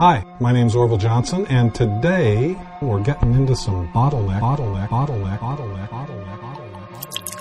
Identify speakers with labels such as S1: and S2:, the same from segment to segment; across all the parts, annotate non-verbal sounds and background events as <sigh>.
S1: Hi, my name's Orville Johnson, and today we're getting into some bottleneck, bottleneck, bottleneck, bottleneck, bottleneck, bottleneck, bottleneck.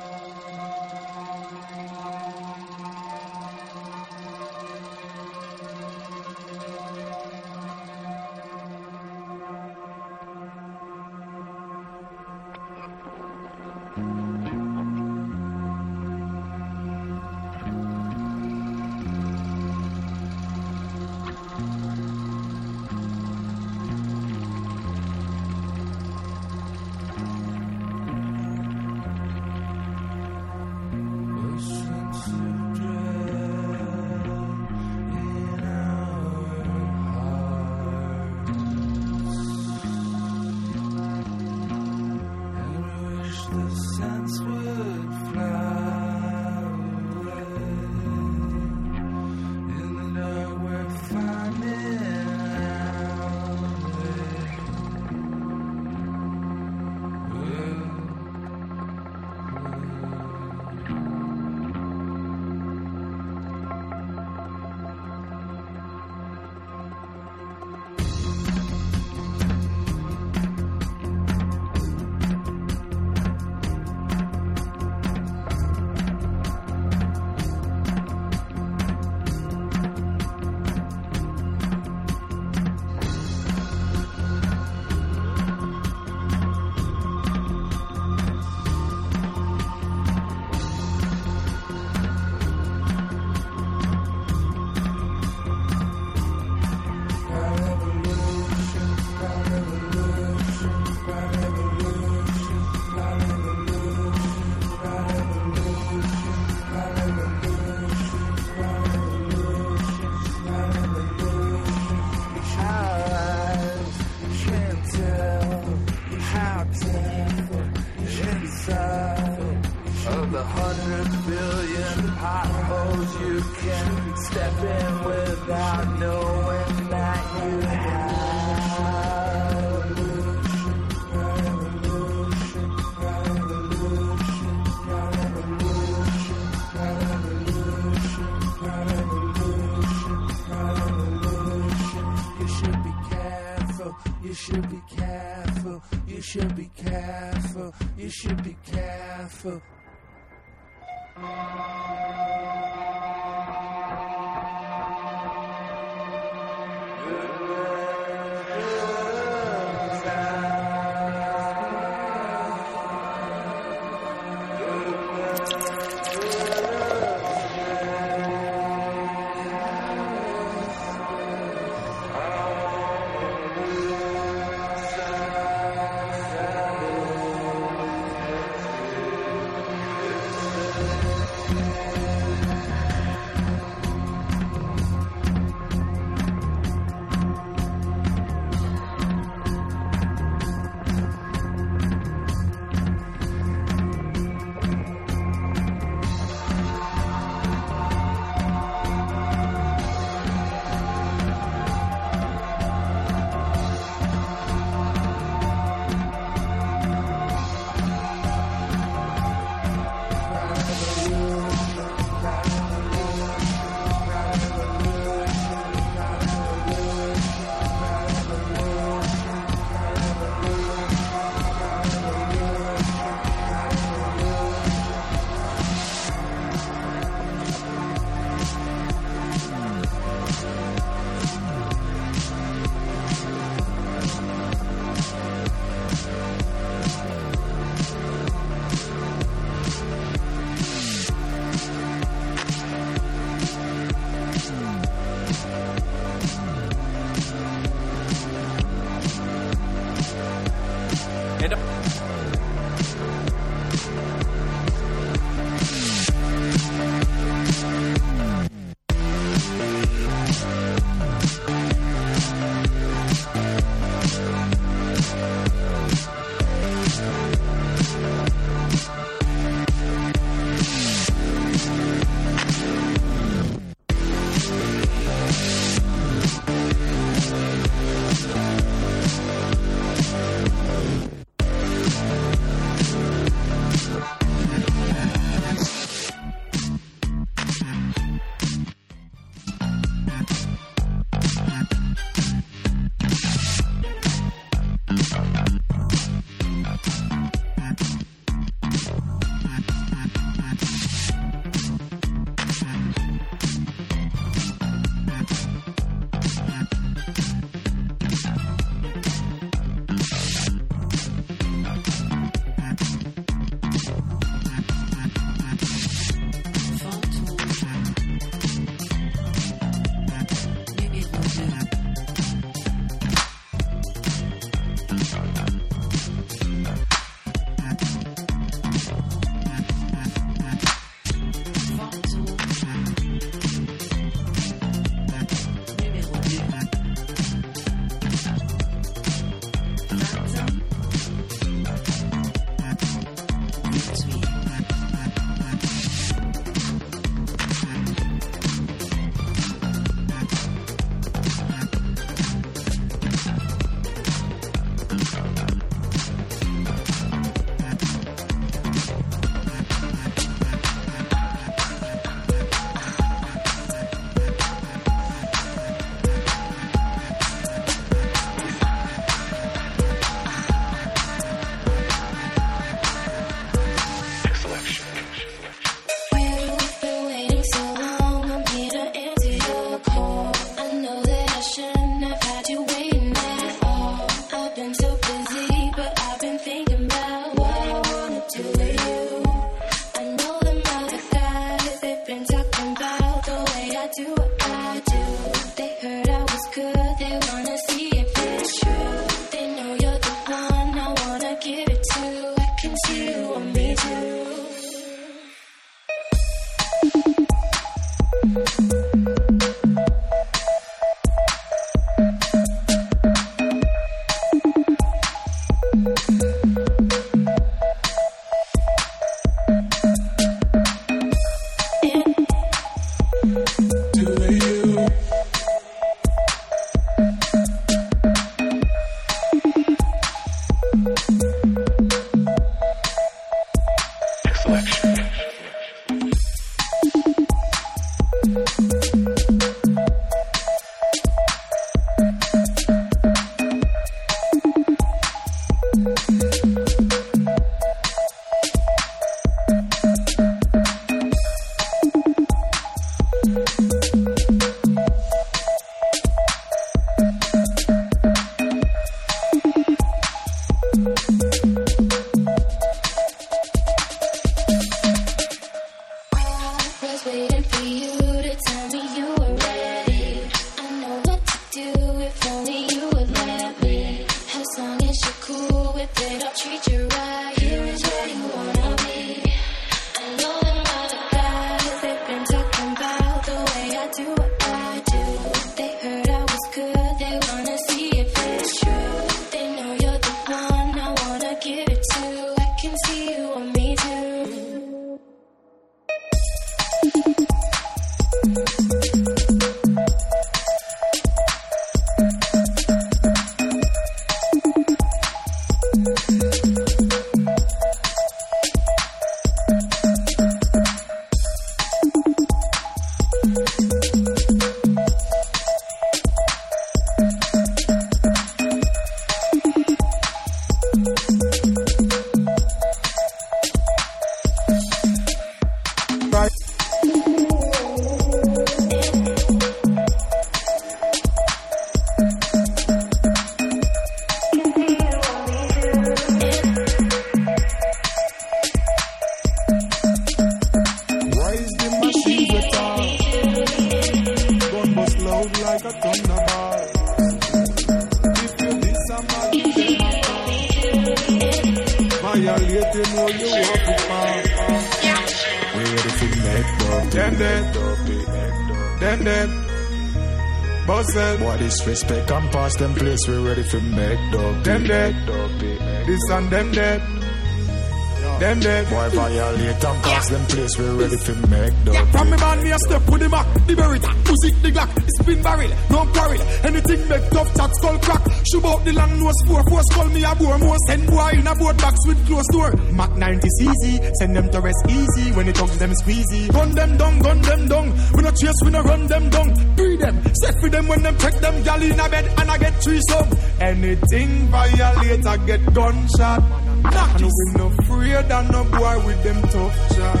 S2: Barrel, no quarrel. Anything make tough chat skull crack. Shoot out the long nose four, force call me a bore. More send boy in a board box with close door. Mac 90 easy, send them to rest easy. When it talks them squeezy. Gun them down, gun them down. We no chase, we no run them down. Free them, set for them when them check them gal in a bed and I get three some. Anything violate, I get gunshot. Knock no we no afraid and no boy with them tough chat.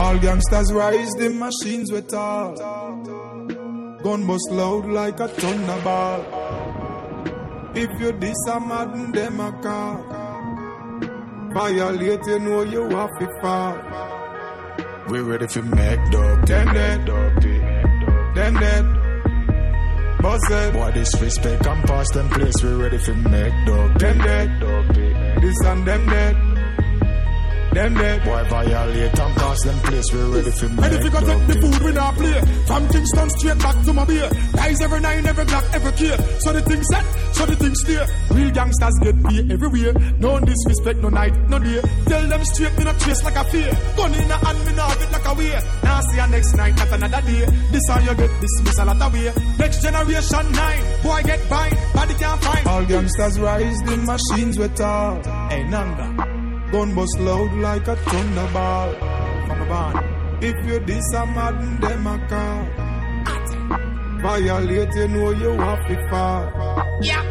S2: All gangsters rise, the machines with all. Gun bust loud like a thunderball. If you diss a madden, them a call. Violate, you know you have to fall.
S3: We ready for make dub.
S2: Them dead, them dead. Buzzed.
S3: Boy, disrespect and pass them place. We ready for make dub.
S2: Them dead. This and them dead. Them dead.
S3: Boy, violate and pass them place. We ready for make
S2: And if you go take the food, we not play. From Kingston straight back to my beer. Guys every nine, every clock, every care. So the thing set, so the thing stay. Real gangsters get paid everywhere. No disrespect, no night, no day. Tell them straight, me not chase like a fear. Gun in a hand, me not get like a way. Now see you next night, not another day. This how you get dismissed a lot of way. Next generation nine, boy get bind, body can't find. All gangsters rise, the machines with all. Hey, Nanga. Gun bust loud like a thunderball. From a band. If you diss a madden, them a call. Violate, you know you have to fall.
S4: Yeah,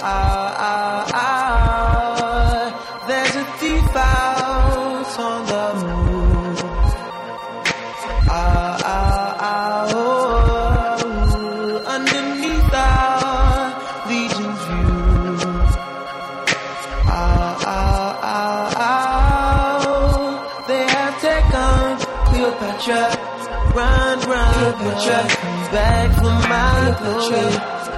S1: Ah, ah, ah, There's a thief out on the move. Oh. Underneath our view. They have taken Cleopatra. Run, run, Cleopatra. Back for my glory.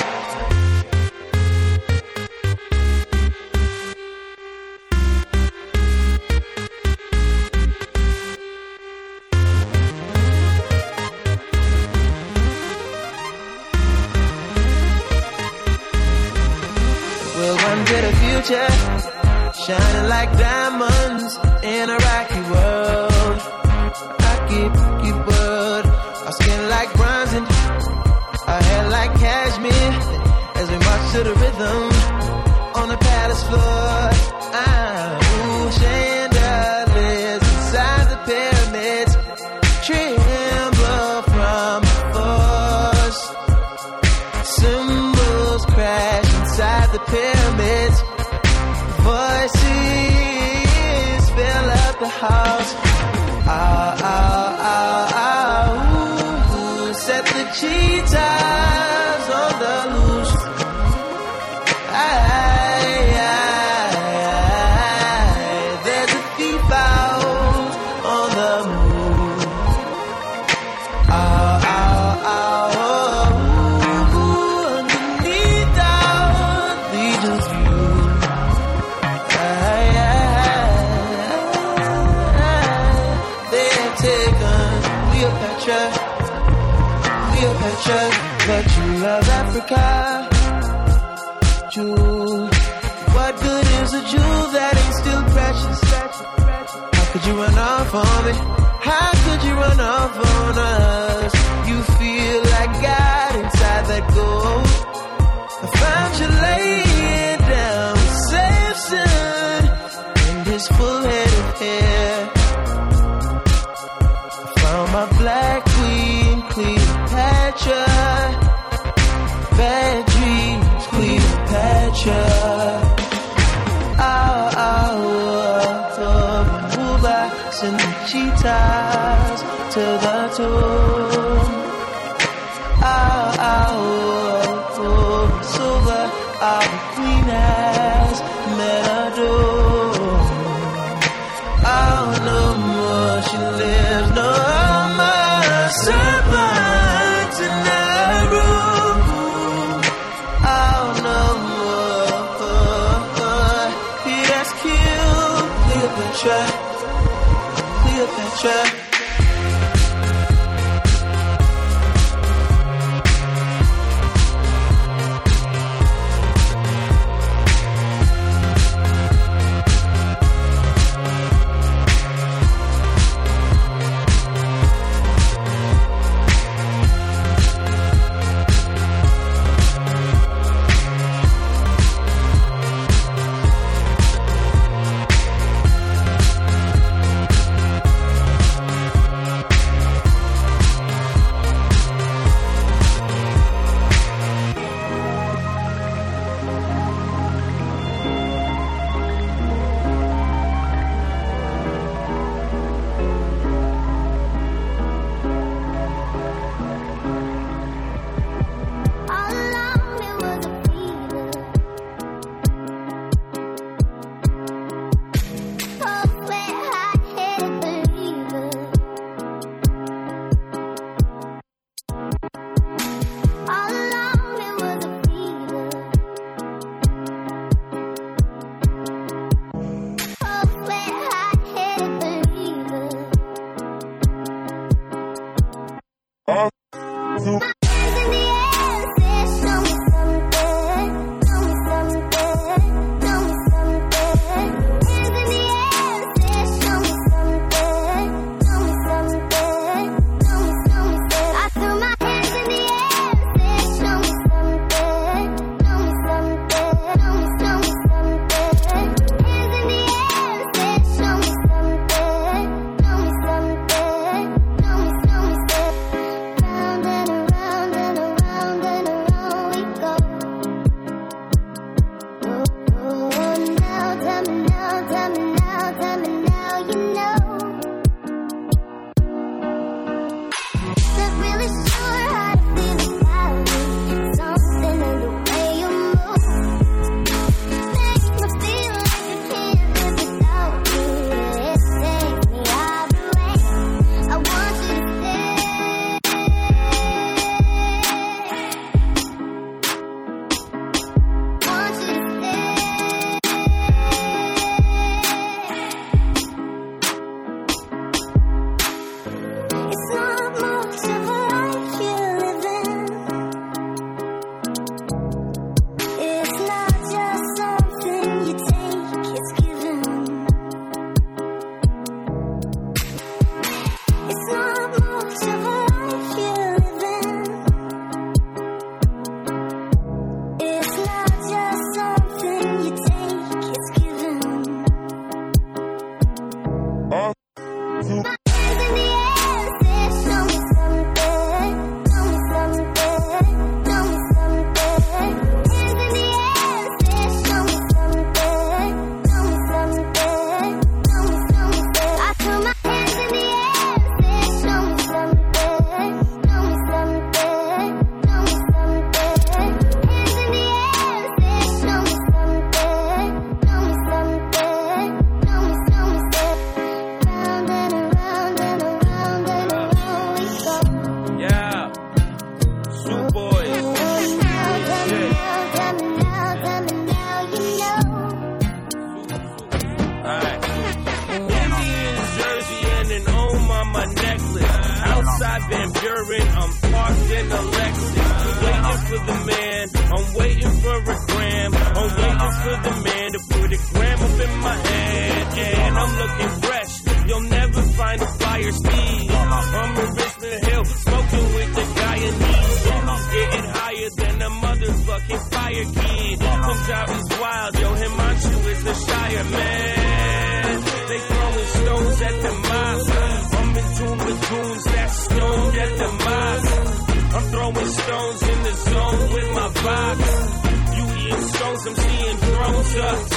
S1: for me.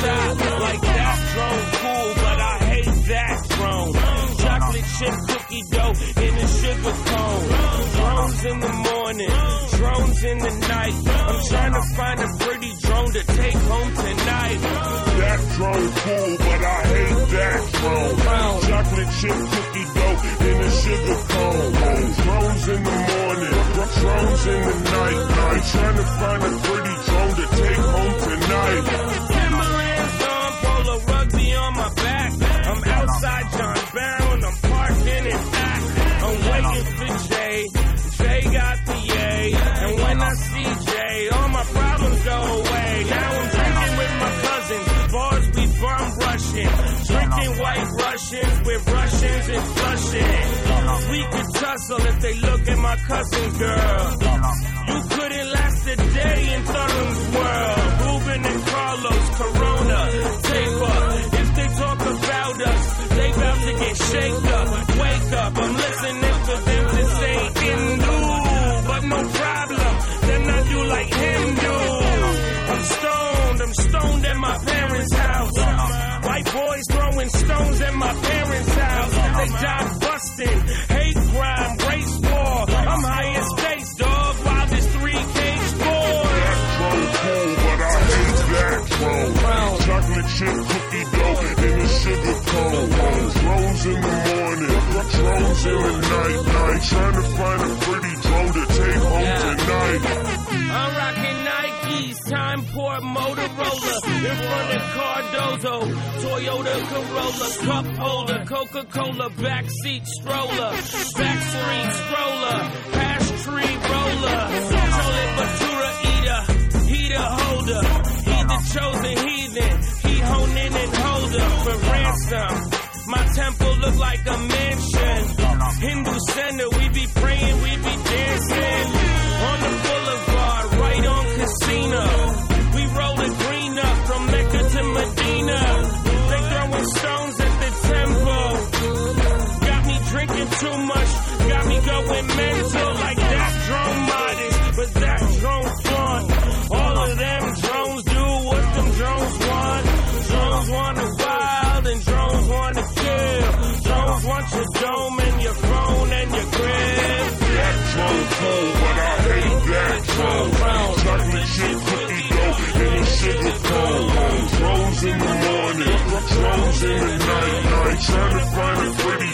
S1: Drones. Like that drone cool, but I
S5: hate that
S6: drone. Chocolate chip cookie dough in a sugar cone. Drones in the morning, drones in the night. I'm trying to find a pretty drone to take home tonight.
S7: That drone cool, but I hate that drone. Chocolate chip cookie dough in a sugar cone. Drones in the morning, drones in the night. night. Trying to find a pretty drone to take home tonight.
S6: Russians with Russians and flushing. We could tussle if they look at my cousin girl. Die busting, hate crime, race war. I'm high as space, dog, wildest three cage boy.
S7: Drone cool, but I hate that drone. Chocolate chip cookie dough in a sugar cone. Drones in the morning, drones in the night. night. Trying to find a pretty drone to take home tonight.
S6: I'm rocking Nikes, Timeport, Motorola, in front of Cardozo, Toyota Corolla, cup holder, Coca-Cola, backseat stroller, backstreet stroller, hash tree roller, toilet Batura eater, heater holder, he the chosen heathen, he honing and holder for ransom. My temple look like a mansion. Hindu center, we be praying, we be dancing. Too much, got me going mental like that drone modest, but that drone fun. All of them drones do what them drones want. Drones want the wild and drones want to kill. Drones want your dome and your phone and your crib.
S7: That drone cool, but I hate that drone. Chocolate chip cookie dough in a sugar cone. Drones in the morning, drones in the night. night. Trying to find a pretty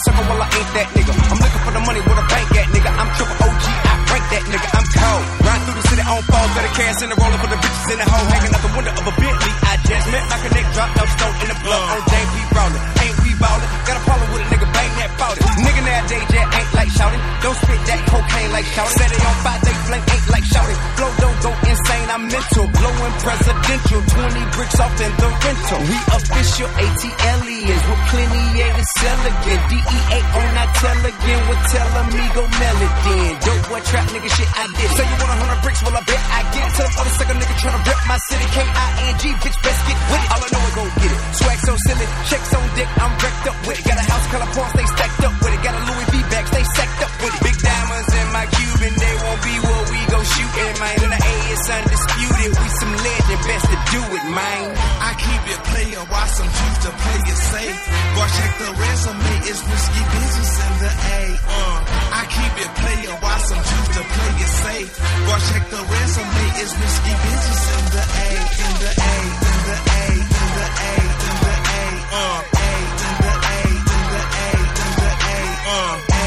S8: A circle, well I ain't that nigga. I'm looking for the money where the bank at nigga. I'm triple OG, I rank that nigga. I'm cold. Ride through the city on foes, got a cash in the roller for the bitches in the hole, hanging out the window of a Bentley. I just met my a dropped drop no stone in the blood on James P. Rollin'. Ain't we ballin'? Got a problem with a nigga, bang that bought Nigga nowadays just ain't like shouting. Don't spit that cocaine like shouting. Set it on fire, they flame ain't like shouting. Flow don't I'm. Blowing presidential, 20 bricks off in the rental. We official ATLians with plenty A to sell again. DEA on I tell again, with tell amigo melody. Dope boy trap nigga shit I did. Say you want a hundred bricks, well I bet I get it. Tell the other sucker nigga tryna rip my city. K-I-N-G, bitch, best get with it. All I know is go get it. Swag so silly, checks on dick, I'm wrecked up with it. Got a house color porn, they stacked up with it. Got a Louis V bag, stay sacked up with it. Big diamonds in my Cuban, they won't be what shooting, man. In the A, it's undisputed. We some legend, best to do it, man.
S9: I keep it player, why some choose to play it safe. Boy, check the resume, it's risky business in the A. Uh, I keep it player, why some choose to play it safe. Boy, check the resume, it's risky business in the A, in the A, in the A, in the A, in the A. Uh, A, in the A, in the A, in the A. Uh,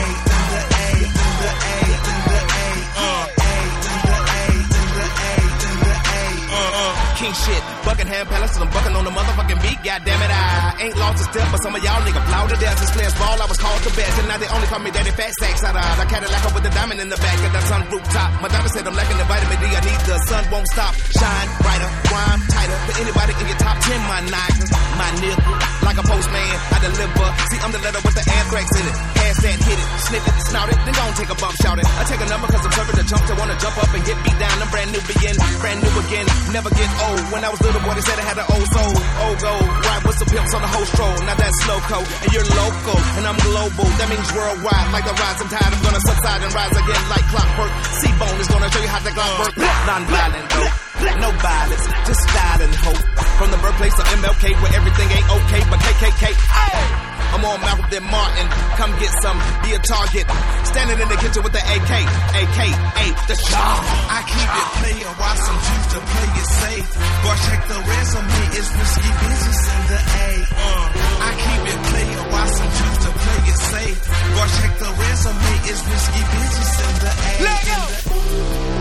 S8: king shit. Buckingham Palace, I'm bucking on the motherfucking beat. God damn it, I ain't lost a step, but some of y'all niggas blow to death. Since playing ball, I was called the best, and now they only call me daddy fat sacks. I ride a Cadillac with the diamond in the back of that sun rooftop. My diamond said I'm lacking the vitamin D. I need the sun won't stop. Shine brighter, rhyme tighter. For anybody in your top ten, my nigga, my nigga. Like a postman, I deliver. See, I'm the letter with the anthrax in it. Pass that, hit it, snip it, snout it, then gon' take a bump, shout it. I take a number cause I'm serving to jump to wanna jump up and get beat down. I'm brand new begin, brand new again, never get old. When I was little boy, they said I had an old soul. Old gold, ride with some pimps on the whole stroll. Now that's loco, and you're local, and I'm global. That means worldwide, like the rise. I'm tired, I'm gonna subside and rise again like clockwork. C-Bone is gonna show you how the gun work. Non-violent though. No violence, just style and hope. From the birthplace of MLK, where everything ain't okay, but KKK. Ay! I'm on Malcolm than Martin. Come get some, be a target. Standing in the kitchen with the AK, AK, A, the shot.
S9: I keep it player, watch some juice to play it safe. Boy, check the resume, it's risky business in the A. Uh, I keep it player, watch some juice to play it safe. Boy, check the resume, it's risky business in the A.
S8: Let
S10: go.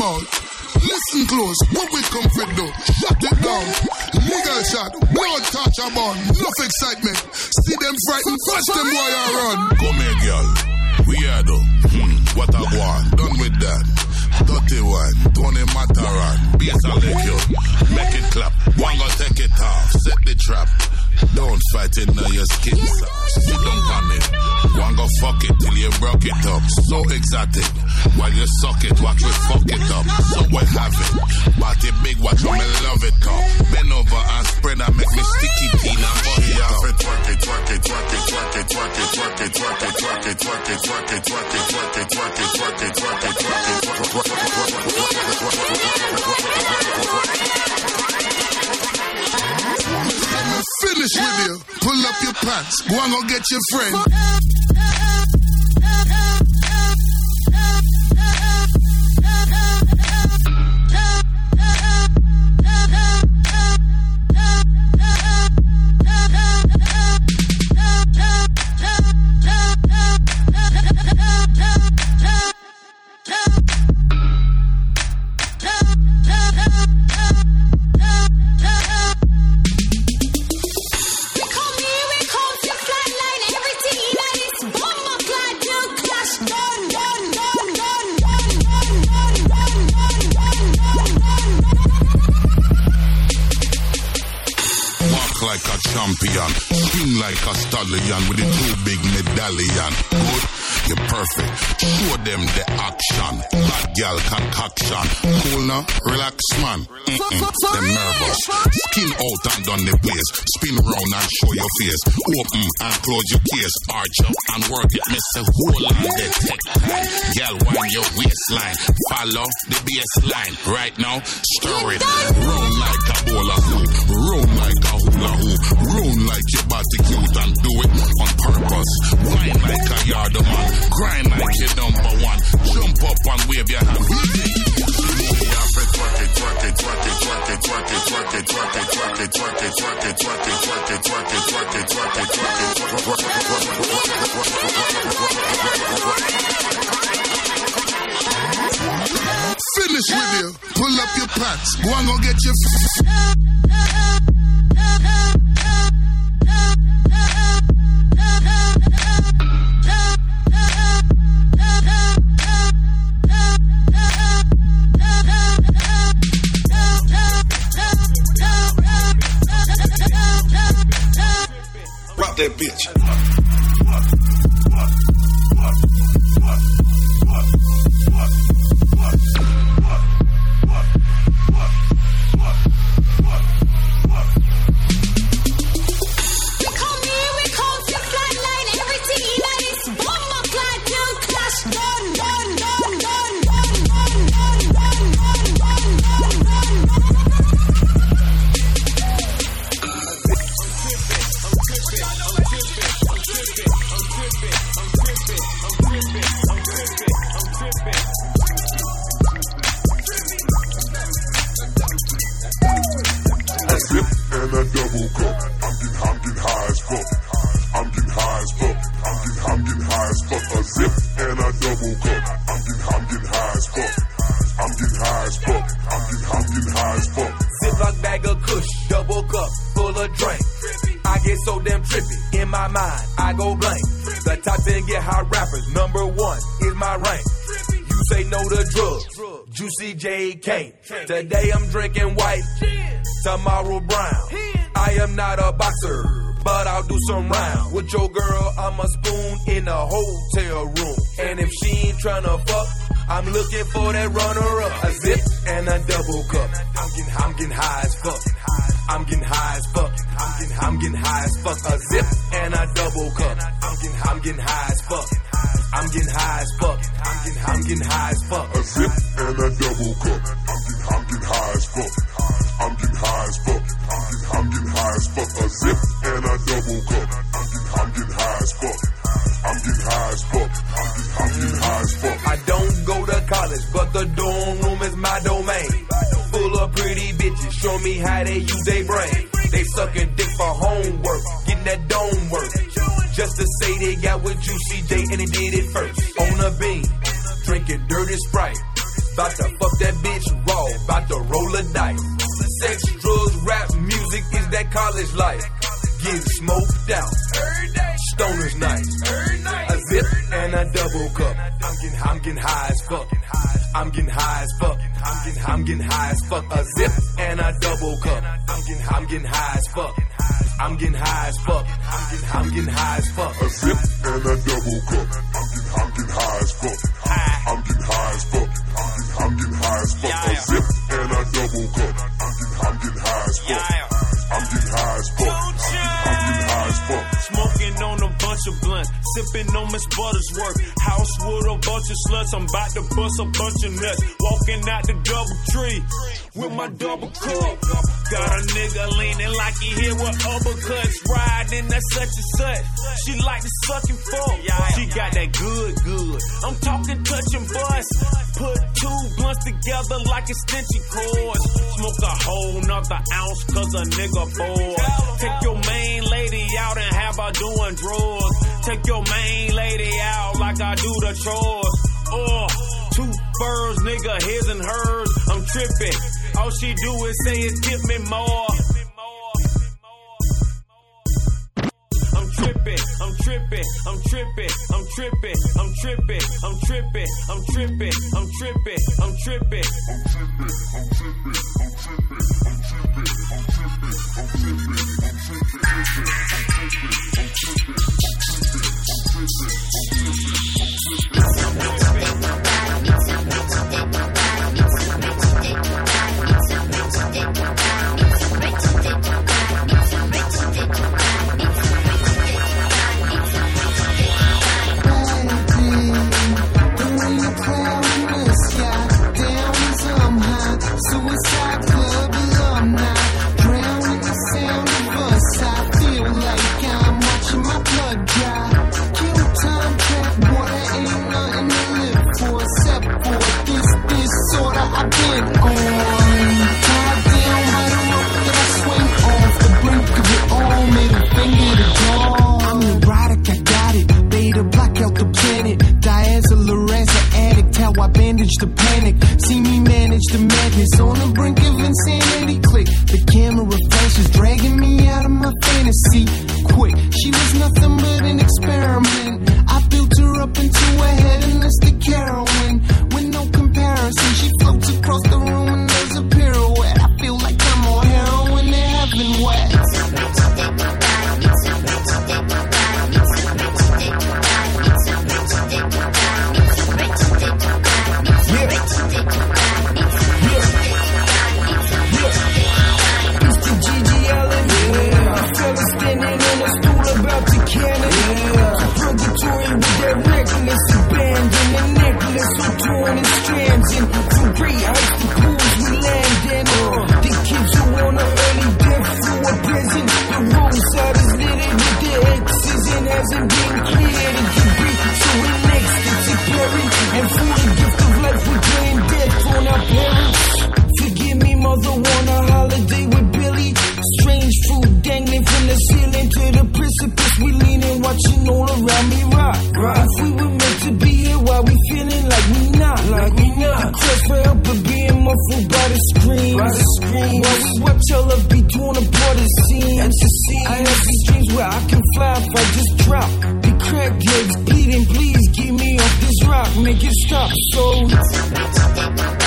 S10: mode Open and close your case. Arch up and work it. Miss a whole on the tech time. Girl, wind your waistline. Follow the baseline. Right now, stir it. Roll like a bowl of soup. Round like a hula hoop. Round like your body cute and do it on purpose. Wine like a yard man. Grind like your number one. Jump up and wave your hand. Twerk it, twerk it, twerk it, twerk it, it, it, it, it, it, it, it, it, it, it, it, it,
S11: Finish with you. Pull up your pants. Go and go get your.
S10: That bitch.
S9: Juicy Today I'm drinking white. Tomorrow brown. I am not a boxer. But I'll do some round. With your girl, I'm a spoon in a hotel room. And if she ain't tryna fuck, I'm looking for that runner up. A zip and a double cup. I'm getting, I'm getting high as fuck. I'm getting high as fuck. I'm getting, I'm getting high as fuck. A zip and a double cup. I'm getting, I'm getting high as fuck. I'm getting high as fuck. I'm getting, I'm getting high as fuck.
S12: A zip and a double cup. I'm getting, I'm getting high as fuck. I'm getting high as fuck. I'm getting, I'm getting high as fuck. A zip and a double cup. I'm getting, I'm getting high as fuck. I'm getting high as fuck. I'm getting, I'm getting high as fuck.
S9: I don't go to college, but the dorm room is my domain. Full of pretty bitches, show me how they use their brain. They sucking dick for homework, getting that dome work. Just to say they got with Juicy J and they
S12: fuck. I'm getting high as fuck. I'm getting, I'm getting high as fuck. A zip and a double cup. I'm getting, I'm getting high as fuck. I'm getting high as fuck. I'm getting, I'm getting high as
S13: a
S6: bunch of nuts. Walking out the double tree with my double cup. Got a nigga leaning like he hit with uppercuts, riding that such and such. She like to suck and fuck. She got that good, good. I'm talking touch and bust. Put two blunts together like extension cords. Smoke a whole nother ounce cause a nigga bored. Take your main lady out and have her doing drawers. Take your main lady out like I do the chores. Oh, furs, nigga, his and hers. I'm tripping. All she do is say is give me more. I'm tripping, I'm tripping, I'm tripping, I'm tripping, I'm tripping, I'm tripping, I'm tripping, I'm tripping, I'm tripping.
S14: Suicide
S15: muffled by the screams. By the screams. While we watch all of be it seems. At scene. I have these dreams where I can fly if I just drop. The crackheads bleeding, please get me off this rock, make it stop. So.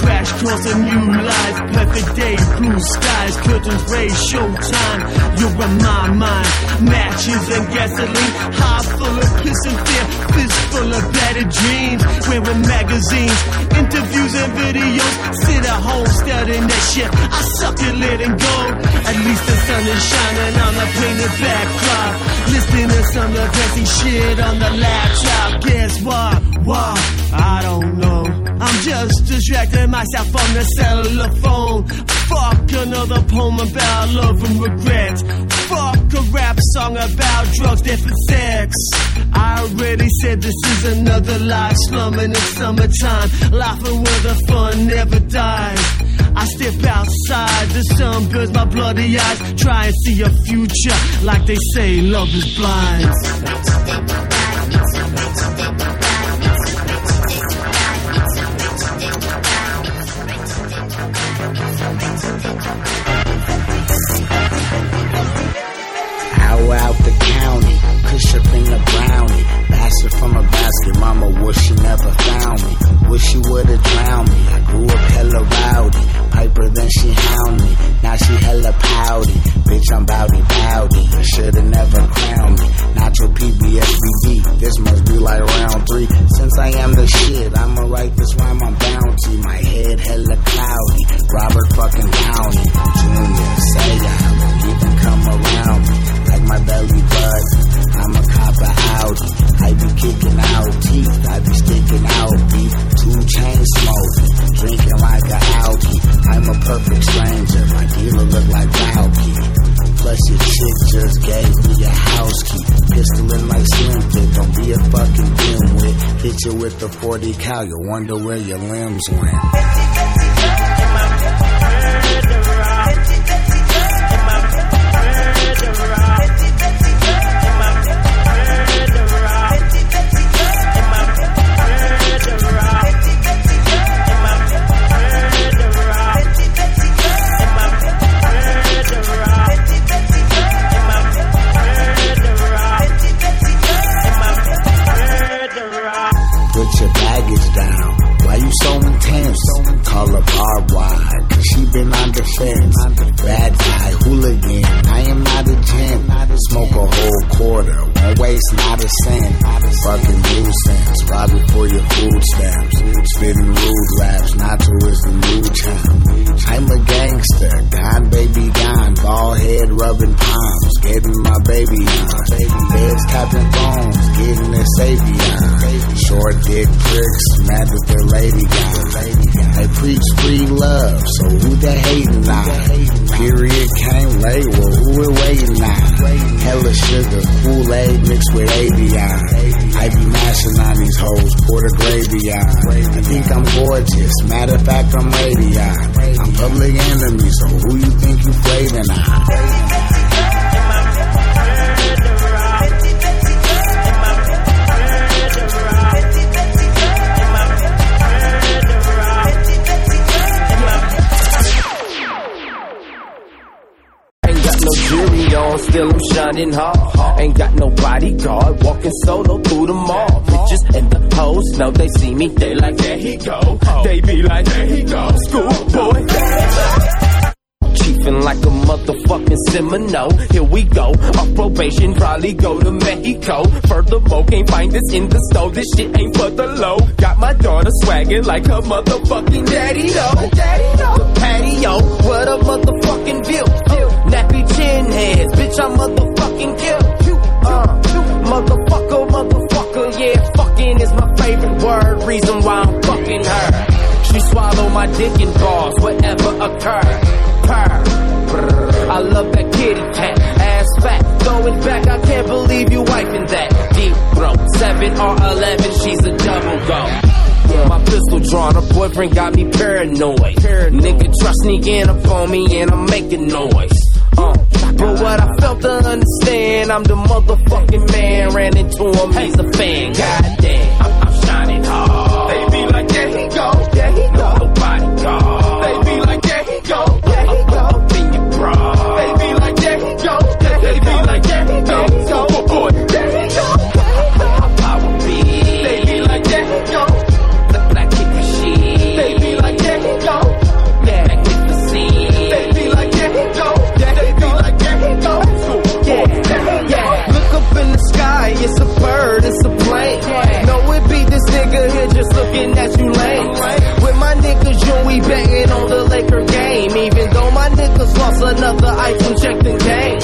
S16: Crash course, a new life. Perfect day, blue skies, curtains raised, showtime. You're in my mind. Matches and gasoline, heart full of piss and fear, fist full of better dreams. Wearing magazines, interviews and videos. Sit at home studying that shit. I suck it, letting go. At least the sun is shining on the painted backdrop. Listening to some depressing shit on the laptop. Guess what? What? I don't know. I'm just distracting myself from the cellular. Fuck another poem about love and regret. Fuck a rap song about drugs, death, and sex. I already
S17: said this is another life, slumming in summertime, laughing where the fun never dies. I step outside, the sun burns my bloody eyes. Try and see a future, like they say, love is blind.
S18: In the brownie. Bastard from a basket, mama wish she never found me. Wish she would've drowned me. I grew up hella rowdy, piper then she hound me. Now she hella pouty, bitch I'm bowdy bowdy. Should've never crowned me. Natural PBSBD, this must be like round three. Since I am the shit, I'ma write this rhyme on bounty. My head hella cloudy, Robert fucking Downey Jr. Say I won't even come around me like my belly button. I'm a copper Audi. I be kicking out teeth. I be sticking out beef. Two chain smoking. Drinking like a alky. I'm a perfect stranger. My dealer look like Valky. Plus your chick just gave me a house key. Pistol in my Slim Fit. Don't be a fucking dimwit. Hit you with the 40 cal. You wonder where your limbs went. Smoke a whole quarter, won't waste not a cent. Fucking nuisance, rob it for your food stamps. Spitting rude raps, Nacho is the new champ. I'm a gangster, gone baby gone, ball head rubbing palms, getting my baby on. Beds tapping phones, getting their Savion. Short dick pricks, mad that their lady gone. I preach free love, so who they hating on? Period came late, well who we waiting on? Hella sugar, Kool-Aid mixed with Avion. I be mashing on these hoes, the gravy on. I think I'm gorgeous, matter of fact I'm radion. I'm public enemy, so who you think you flavin' on? Ah?
S19: Ain't got no jury on, still I'm shining hard. Ain't got no bodyguard, walking solo through the mall. Bitches and the hoes know they see me, they like, there he go. They be like, there he go. Schoolboy. Chiefin' like a motherfucking Seminole. Here we go. Off probation, probably go to Mexico. Furthermore, can't find this in the store. This shit ain't for the low. Got my daughter swaggin' like her motherfucking daddy though. Daddy though. Patio, what a motherfucking view. Nappy chin heads, bitch, I'm motherfucking kill. Uh, motherfucker, motherfucker, yeah, fucking is my favorite word. Reason why I'm fucking her. She swallow my dick and balls, whatever occur. Purr. I love that kitty cat, ass fat, it back. I can't believe you wiping that. Deep throat, seven or eleven, she's a double go. My pistol drawn, her boyfriend got me paranoid. Nigga try sneaking up on me and I'm making noise. Uh, but what I felt to understand, I'm the motherfucking man. Ran into him, he's a fan. Goddamn, I'm, I'm shining hard. They be like, there he go, there he go. Nobody call. They be like, there he go. another iPhone, check the game.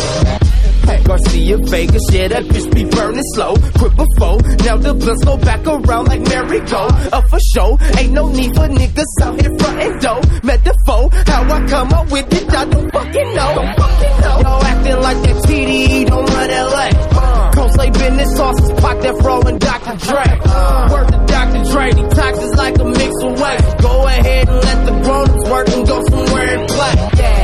S19: Hey, Garcia Vegas, yeah, that bitch be burning slow. Quit before, now the blunts go back around like merry go. Up for show, ain't no need for niggas out here front and dough. Met the foe, how I come up with it, I don't fucking know. Don't fucking know. Y'all acting like that TDE don't run LA. Uh, Coast this business sauces, pop that fro and Dr. Dre. Uh, the Dr. Dre, detox is like a mix away. Go ahead and let the grown work and go somewhere and play. Yeah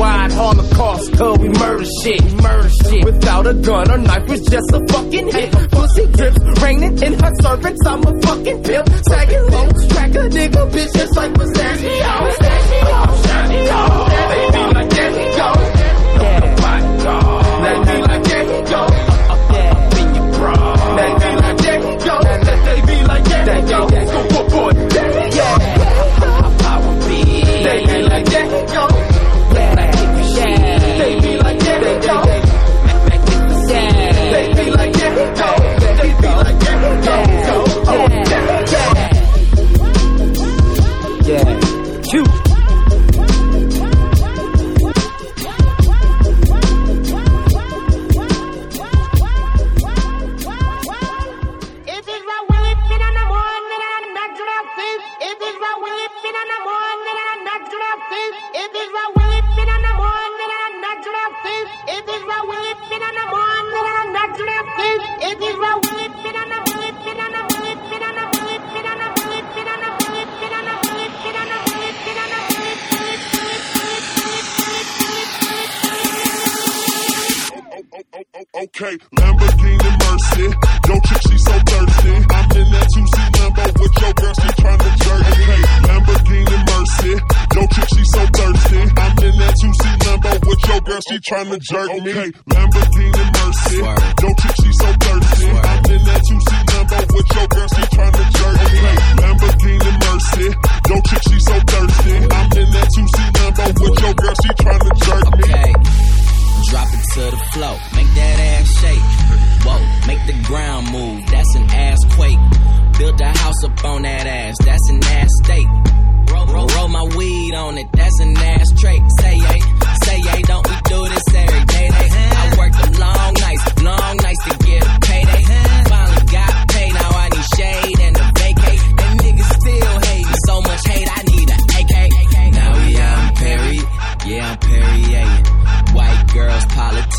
S19: worldwide holocaust, cause we murder shit. Murder shit. Without a gun or knife, it's just a fucking hit. Pussy drips, raining in her servants, I'm a fucking pimp. Sagging low, track a nigga, bitch, just like pistachio. Pistachio,
S20: pistachio, pistachio.
S7: Okay, Lamborghini Mercy. Yo, chick, she so thirsty. I'm in that 2C Lambo with your girl, she tryna jerk. Okay, Lamborghini Mercy. Yo, chick, she so thirsty. I'm in that 2C Lambo with your girl, she tryna jerk me. Okay, Lamborghini Mercy. Yo, chick, she so thirsty. I'm in that 2C Lambo with your girl, she tryna jerk me. Okay, Lamborghini Mercy. Yo, chick, she so thirsty. I'm in that 2C Lambo with your girl, she tryna jerk me.
S20: Okay. Drop it to the floor, make that ass shake. Whoa, make the ground move, that's an ass quake. Build a house up on that ass, that's an ass state. Roll, roll, roll my weed on it, that's an ass trait. Say yay, say yay, don't we do this every day? They, I worked them long nights, long nights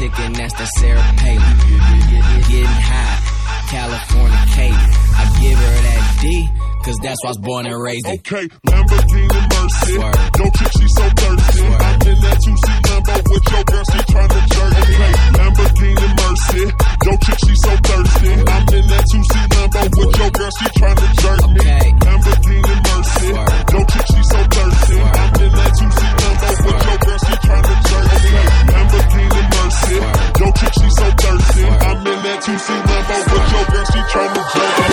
S20: politicking, that's the Sarah Palin. Getting high, California Kate. I give her that D, cause that's why I was born and raised in.
S7: Okay, Lamborghini and Mercy. Yo, chick, she so thirsty. I'm in that 2C Lambo with your girl, she tryna jerk. Okay, Lamborghini and Mercy. Yo, chick, she so thirsty. I'm in that 2C Lambo with your girl, she tryna jerk me. Okay. Lamborghini and Mercy. Yo, chick, she so thirsty. I'm in that 2C Lambo with your girl, she tryna jerk me. Yo, chick, she so thirsty. I'm in that 2C Lambo with your girl, she tryna jerk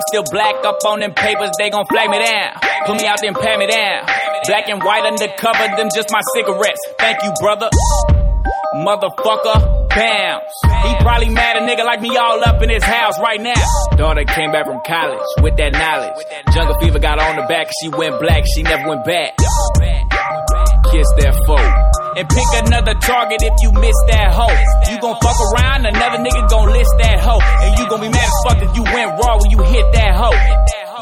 S21: I'm still black up on them papers, they gon' flag me down. Put me out there and pat me down. Black and white undercover, them just my cigarettes. Thank you, brother. Motherfucker, bounce. He probably mad a nigga like me all up in his house right now. Daughter came back from college with that knowledge. Jungle fever got on the back, she went black, she never went back. Kiss that foe. And pick another target if you miss that hoe. You gon' fuck around, another nigga gon' list that hoe. And you gon' be mad as fuck if you went raw when you hit that hoe.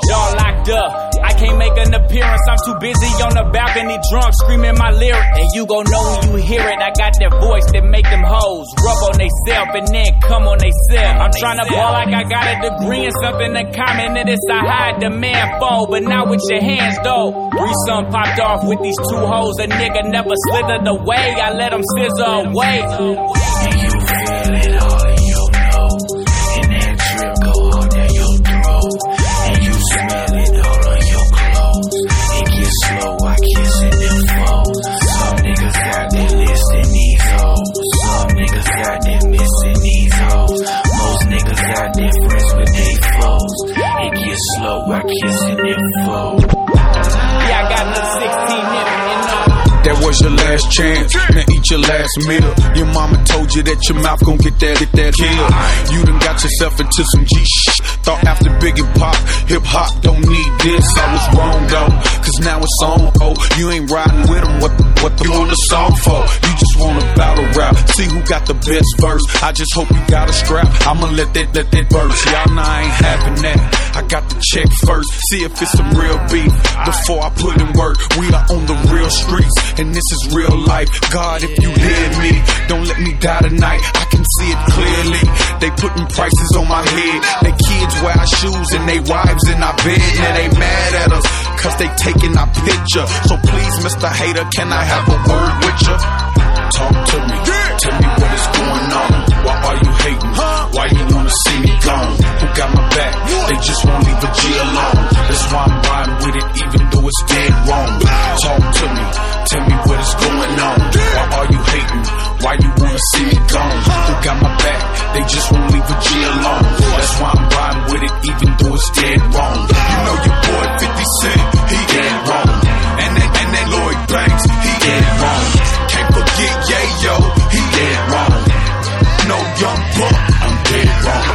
S21: Y'all locked up. Can't make an appearance. I'm too busy on the balcony drunk screaming my lyric. And you gon' know when you hear it. I got that voice that make them hoes rub on they self and then come on they self. I'm trying to ball like I got a degree in something to comment and it's a high demand for. But not with your hands though. Threesome popped off with these two hoes. A nigga never slithered away. I let him scissor away.
S22: Last chance. Now your last meal. Your mama told you that your mouth gon' get that, get that kill. You done got yourself into some G shh. Thought after Big and Pop, hip hop don't need this. I was wrong though, cause now it's on. Oh, you ain't riding with them. What the, what the on the song for? You just wanna battle rap. See who got the best verse. I just hope you got a strap. I'ma let that, let that burst. Y'all know I ain't having that. I got to check first. See if it's some real beef before I put in work. We are on the real streets and this is real life. God, if you hear me, don't let me die tonight. I can see it clearly. They putting prices on my head. They kids wear our shoes and they wives in our bed. Now they mad at us cause they taking our picture. So please, Mr. Hater, can I have a word with you? Talk to me. Tell me what is going on. Why are you hating? Why you wanna see me gone? Who got my back? They just won't leave a G alone. That's why I'm riding with it even though it's dead wrong. Talk to me. Tell me what is going on. Why are you hating? Why you wanna see me gone? Who got my back? They just won't leave a G alone. That's why I'm riding with it even though it's dead wrong. You know your boy 50 Cent, he dead wrong. And that, and that Lloyd Banks, he dead wrong. Can't forget Yayo, he dead wrong. No young buck, I'm dead wrong.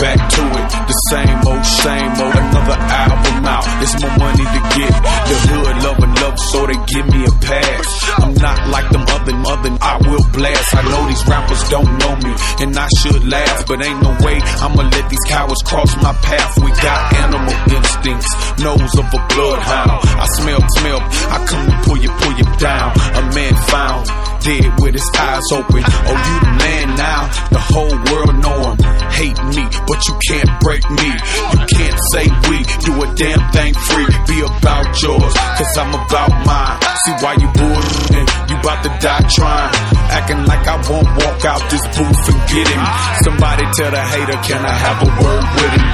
S22: Back to it, the same old, same old. Another album out, it's more money to get. The hood loving love, so they give me a pass. I'm not like them other, other. I will blast. I know these rappers don't know me, and I should laugh, but ain't no way I'ma let these cowards cross my path. We got animal instincts, nose of a bloodhound. I smell, smell. I come to pull you, pull you down. A man found dead with his eyes open. Oh, you the man now. The whole world know him. Hate me, but you can't break me. You can't say we do a damn thing free. Be about yours, cause I'm about mine. See why you bullshitting? About to die trying. Acting like I won't walk out this booth and get him. Somebody tell the hater, can I have a word with him?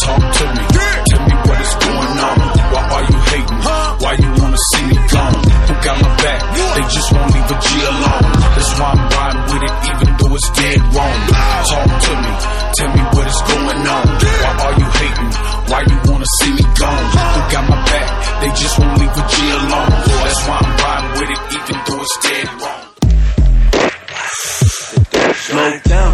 S22: Talk to me. Tell me what is going on. Why are you hating? Why you wanna see me gone? Who got my back? They just won't leave a G alone. That's why I'm riding with it, even though it's dead wrong. Talk to me. Tell me what is going on. Why are you hating? Why you wanna see me gone? Who got my back? They just won't leave a G alone. That's why I'm riding with it, even though it's dead wrong.
S23: Slow down,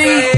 S24: Tigers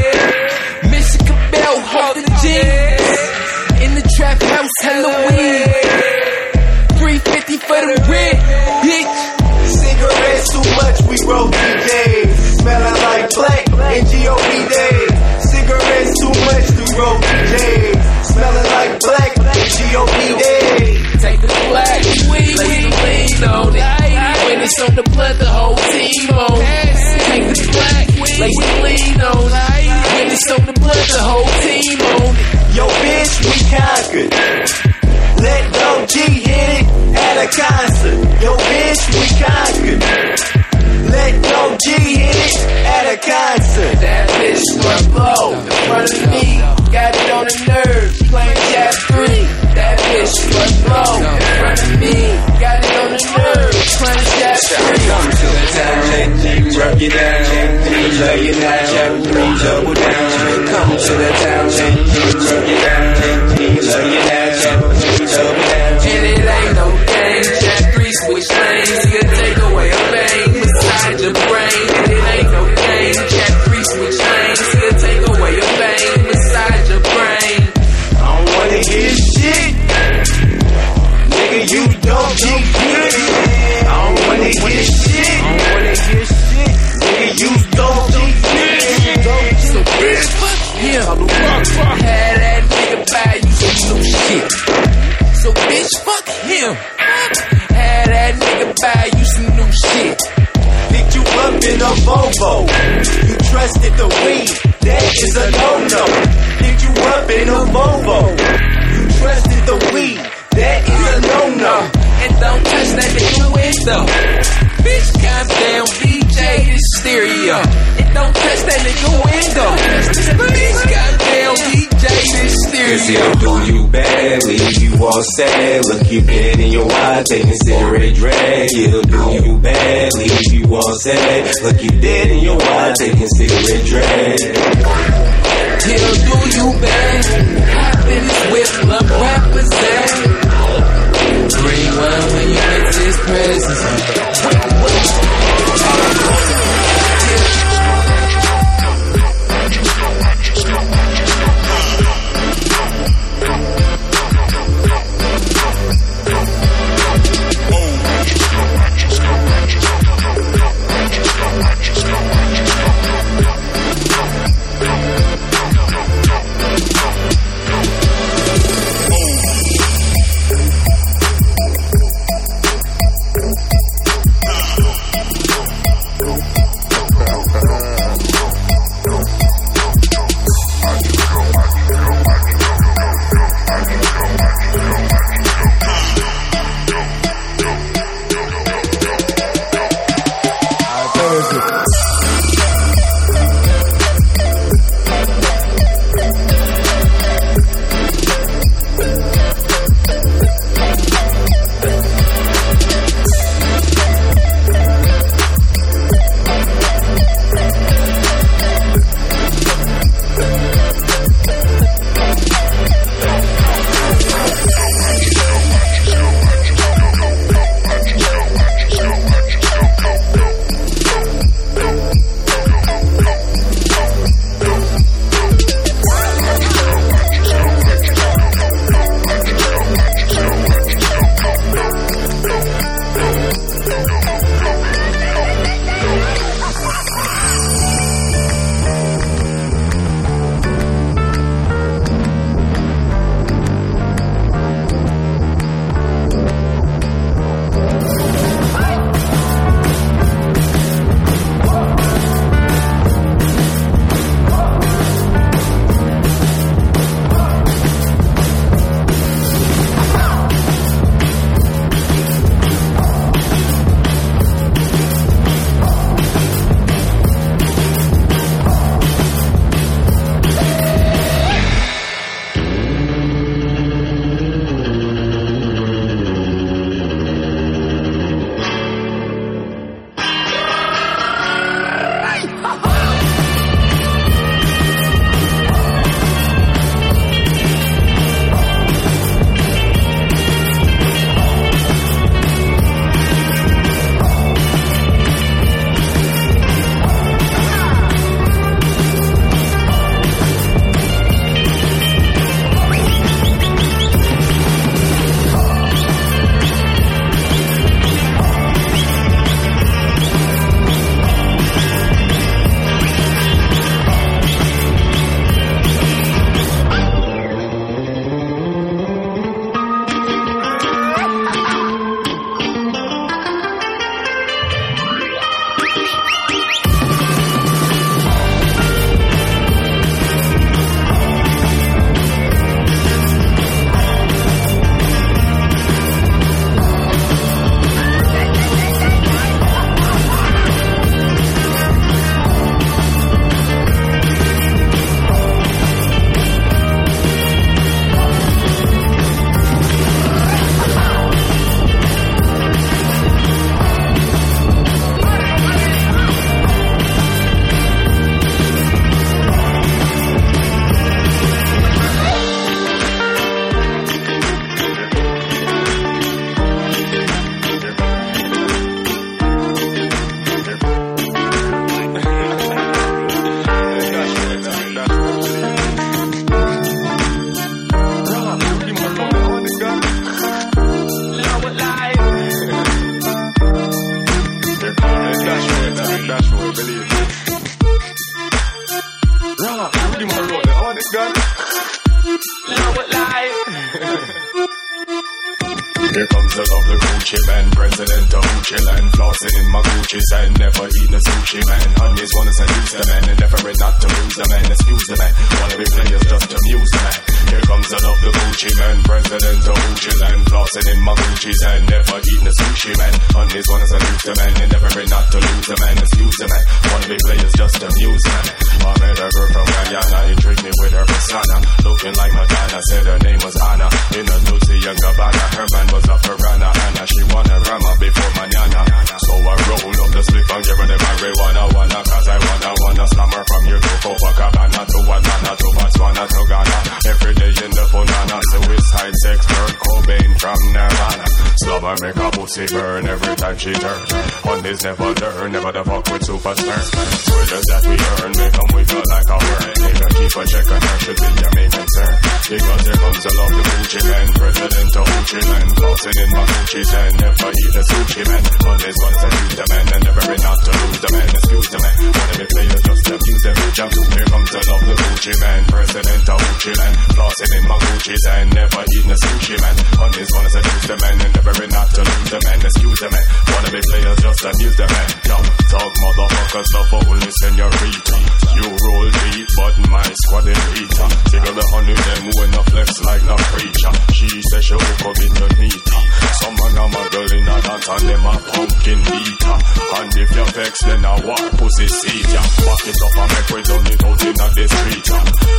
S9: you down. Love you now. Double down. Come to the town. Love you down. Love you now. Trusted the weed. That is a no-no. Picked you up in a Volvo. You trusted the weed. That is a no-no.
S24: And don't touch that nigga window. Bitch, calm down, DJ this stereo. And don't touch that nigga window. Bitch, down, DJ this
S9: Cause
S24: stereo.
S9: he'll do you bad, leave you all sad. Look you dead in your eye, taking cigarette drag. He'll do you bad, leave you all sad. Look you dead in your eye, taking cigarette drag.
S24: He'll do you bad. Hop in his whip, love represent. Eh? Bring one when you enter his presence.
S25: Every time she turn. On this never learn, never the fuck with super stern. Thrillers that we earn, make them wiggle like a worm. Nigga, keep a check on her, should be your main concern. Because here comes the love, the Gucci man, president of Gucci land, flossing in my Gucci's and never eat a sushi man. Always wanna seduce the man and never out to lose the man. Excuse the man, wanna be players just abuse them. Jump to here comes the love, the Gucci man, president of Gucci land, flossing in my Gucci's and never eat a sushi man. Always wanna seduce the man and never out to lose the man. Excuse the man, wanna be players just abuse the man. Yo, talk motherfuckers, love only senorita. You roll deep, but my squad is Rita. Tickle the honey, them when I flex like no preacher. She says she hook up in the meter. Someone I'm a girl in a dance and them a pumpkin beater. And if you vex, then I walk pussy seat ya. Back it up and make we done it out in the street ya.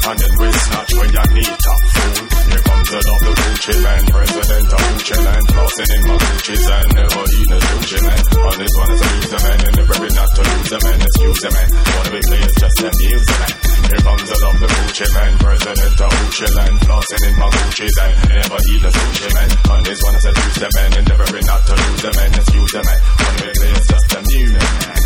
S25: And then we snatch when you need ya. Fool, here comes the the Gucci man, president of Gucci land, flossing in my Gucci's and never eat a sushi man. On this one is a lose the man, and never be not to lose the man. Excuse the man, wanna be players just abuse the man. Here comes the love, the Gucci man, president of Gucci land, flossing in my Gucci's and never eat a sushi man. On this one is a lose the man, and never be not to lose the man. Excuse the man, wanna be players just abuse the man.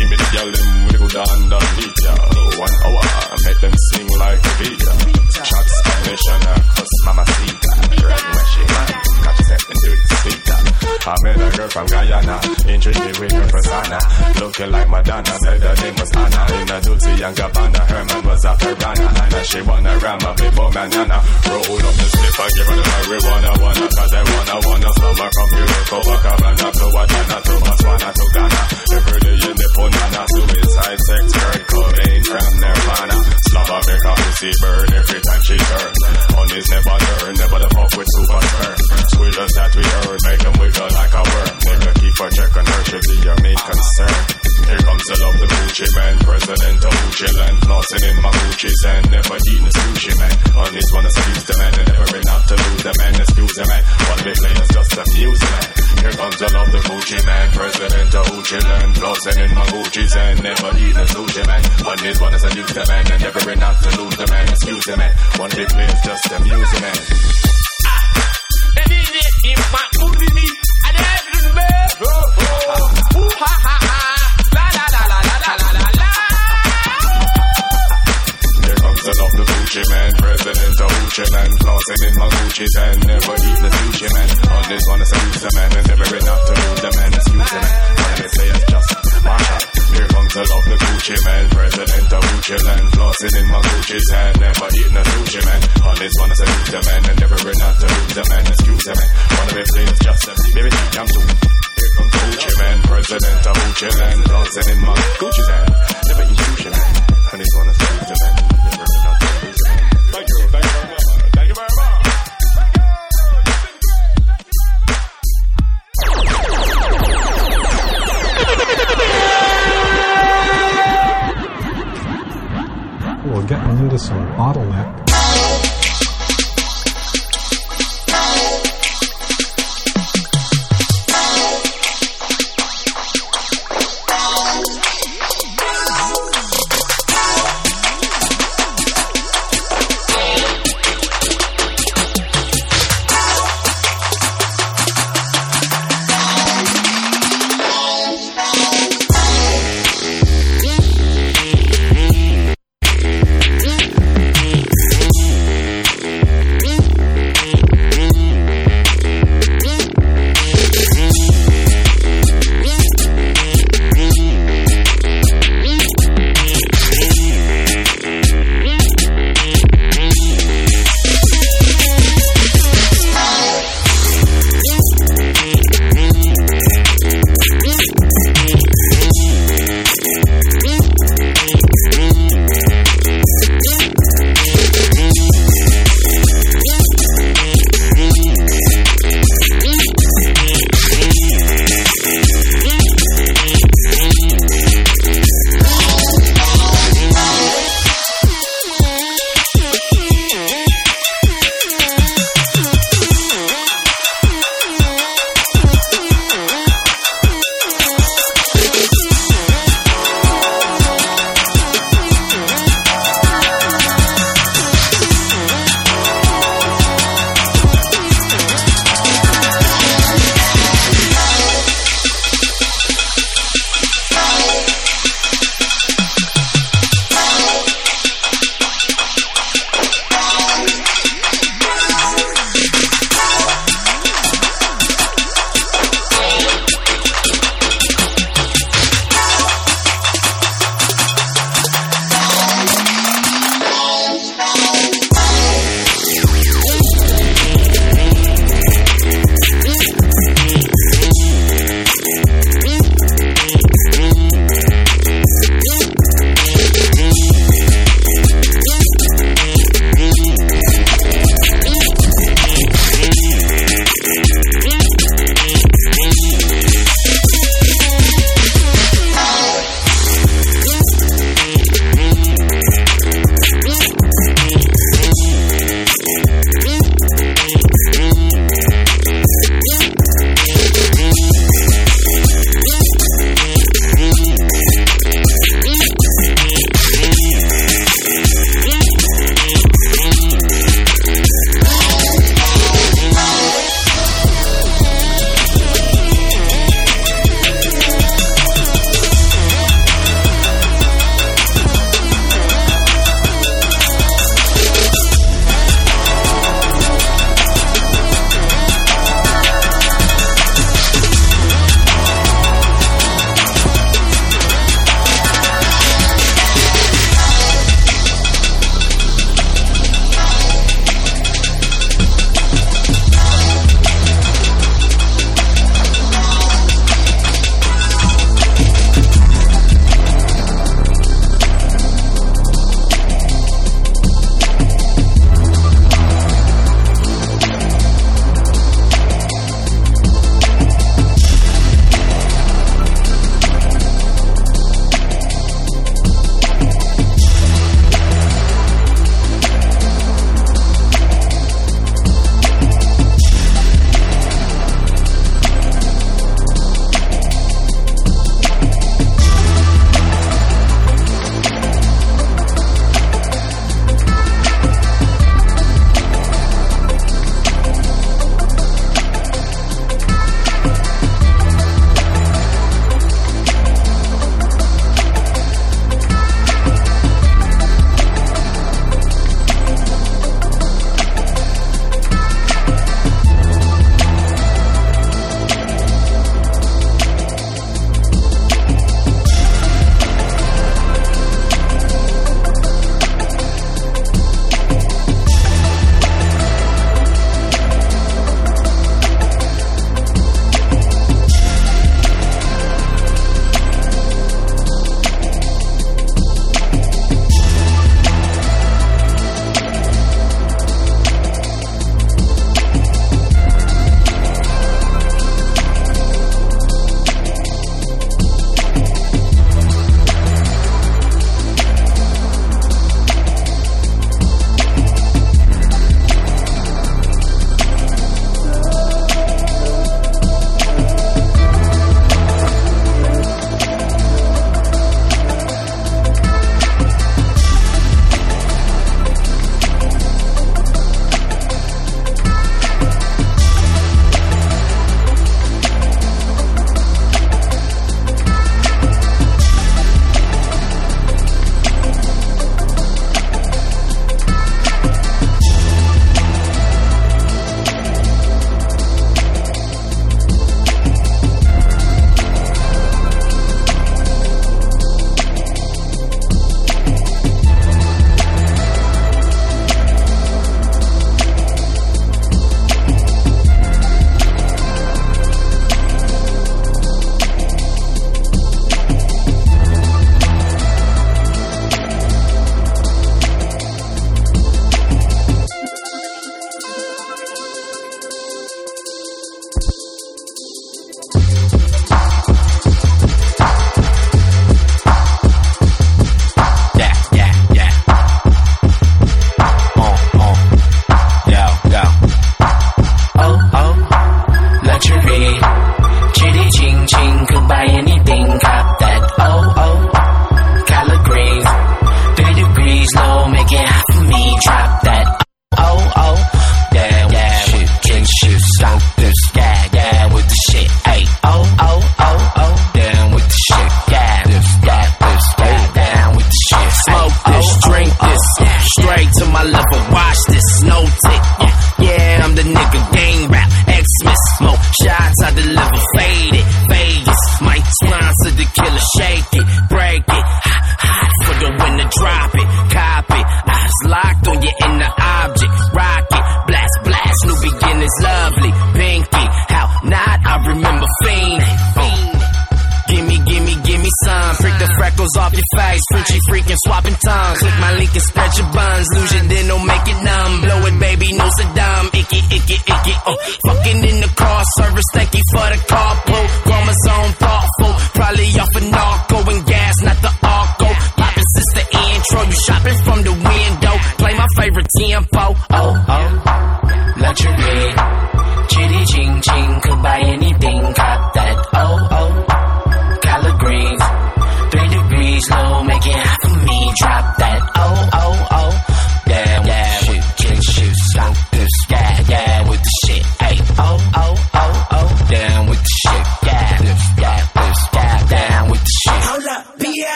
S25: Give me the girl them with the good underneath ya. One hour, make them sing like a beat. Chat Spanish and uh, cause mamacita. Girl, when she man, got yourself and do it sweet. I met a girl from Guyana, intrigued with her persona. Looking like Madonna, said her name was Anna. In a Dolce and Gabbana, her man was a Piranha. And she wanna ram up before manana. Roll up the slip and give her the marijuana, wanna, cause I wanna, wanna slam her from here to Copacabana, to Atlanta, to Botswana, to Ghana. Every day in the banana, suicide sex, Kurt Cobain from Nirvana. Slobber make her pussy burn every time she turn. On is never turn, never the fuck with super sperm. Squealers that we earn, make them wiggle like a worm. Nigga, keep a check on her, should be your main concern. Here comes the love, the Gucci man, president of Gucci land, flossing in my Gucci's and never eating a sushi man. On this one, excuse the man, and never out to lose the man, excuse the man. One big players just amuse the man. Here comes the love, the Gucci man, president of Gucci land, flossing in my Gucci's and never eating a sushi man. On this one, excuse the man, and never out to lose the man, excuse the man. Just Gucci Gucci my Gucci's and never eating a sushi man. This one, it's a man, and never been out to lose the man, excuse the man. Of the players just Marsha. Here comes the love, the Gucci man, president of Gucci land, flossing in my Gucci's and never eating a sushi man. On this one, it's a the man, and never been out to lose the man, excuse the man. One of the players just baby, jump to. Here comes Gucci man, president of Gucci land, flossing in my Gucci's and never eat sushi man. On one,
S26: Getting into some bottleneck.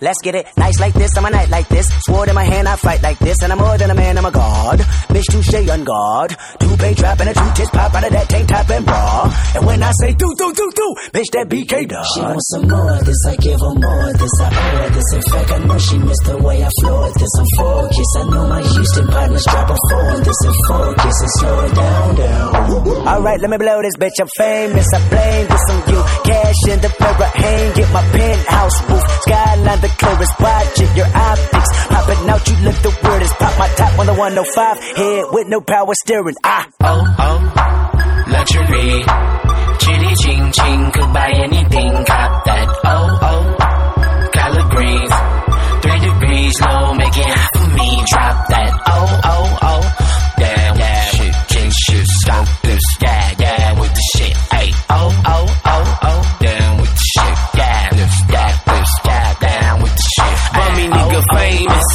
S27: Let's get it I say do, do, do, do. Bitch, that BK dog
S28: She wants some more of this, I give her more of this. I owe her this. In fact, I know she missed the way I floored this. I'm focused I know my Houston partners drop a four this. And focus and slow it down, down
S27: Alright, let me blow this bitch, I'm famous. I blame this on you. Cash in the mirror, hang Get my penthouse roof Skyline the clearest Watching your optics Popping out, you look the weirdest. Pop my top on the 105 Head with no power steering. Ah,
S20: oh, oh Luxury Chitty ching ching Could buy anything Cop that Oh, oh. Collard greens Three degrees low Making half of me Drop that Oh, oh, oh. Damn, yeah Shit, shit, shit Stop this Yeah, yeah With the shit Hey, oh, oh, oh, oh. Down with the shit Yeah, this, yeah, this Yeah, down with the shit Bummy oh, nigga oh. famous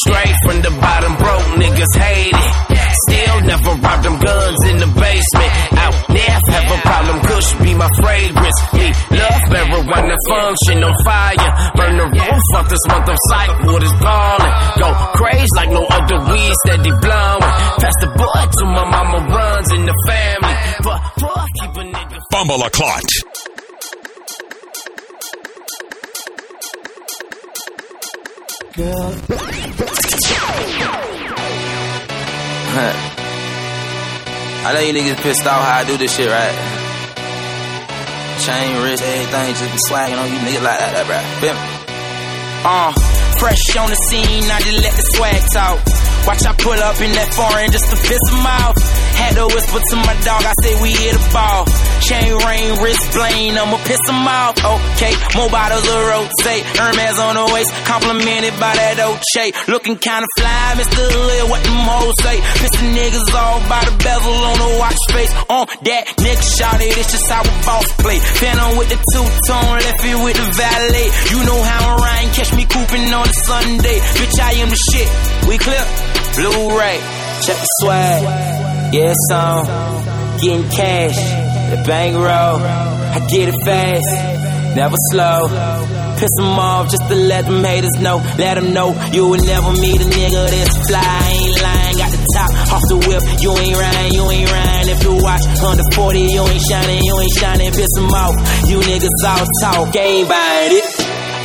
S20: Straight from the bottom Broke niggas hate it Still never robbed them guns in the basement. Fragrance. Me love marijuana function on fire. Burn the roof off this month of sight. Wood is balling. Go crazy like no other weed steady blowing. Pass the boy to my mama runs in the family. But fuck, keep a nigga.
S29: Bumble a clot.
S27: Girl. <laughs>
S30: Huh. I know you niggas pissed off how I do this shit, right? Chain, wrist, everything, just be swagging on you niggas like that, bro. Feel?
S20: Uh, fresh on the scene, I just let the swag talk. Watch I pull up in that foreign just to piss him off. Had to whisper to my dog, I say we hit a ball. Chain rain, wrist blame, I'ma piss him off. Okay, more bottles of rotate. Hermes on the waist, complimented by that Dolce. Looking kinda fly, Mr. Hood, what them hoes say. Pissing niggas off by the bezel on the watch face. On that nigga shot it, it's just how a boss play. Phantom with the two-tone, left it with the valet. You know how I rhyme, catch me cooping on a Sunday. Bitch, I am the shit. We clear. Blu-ray, check the swag. Yeah, it's on. Getting cash, the bankroll. I get it fast, never slow. Piss them off just to let them haters know. Let them know you will never meet a nigga that's fly. I ain't lying, got the top off the whip. You ain't riding, you ain't riding. If you watch under 40, you ain't shining, you ain't shining. Piss them off. You niggas all talk, ain't buying it.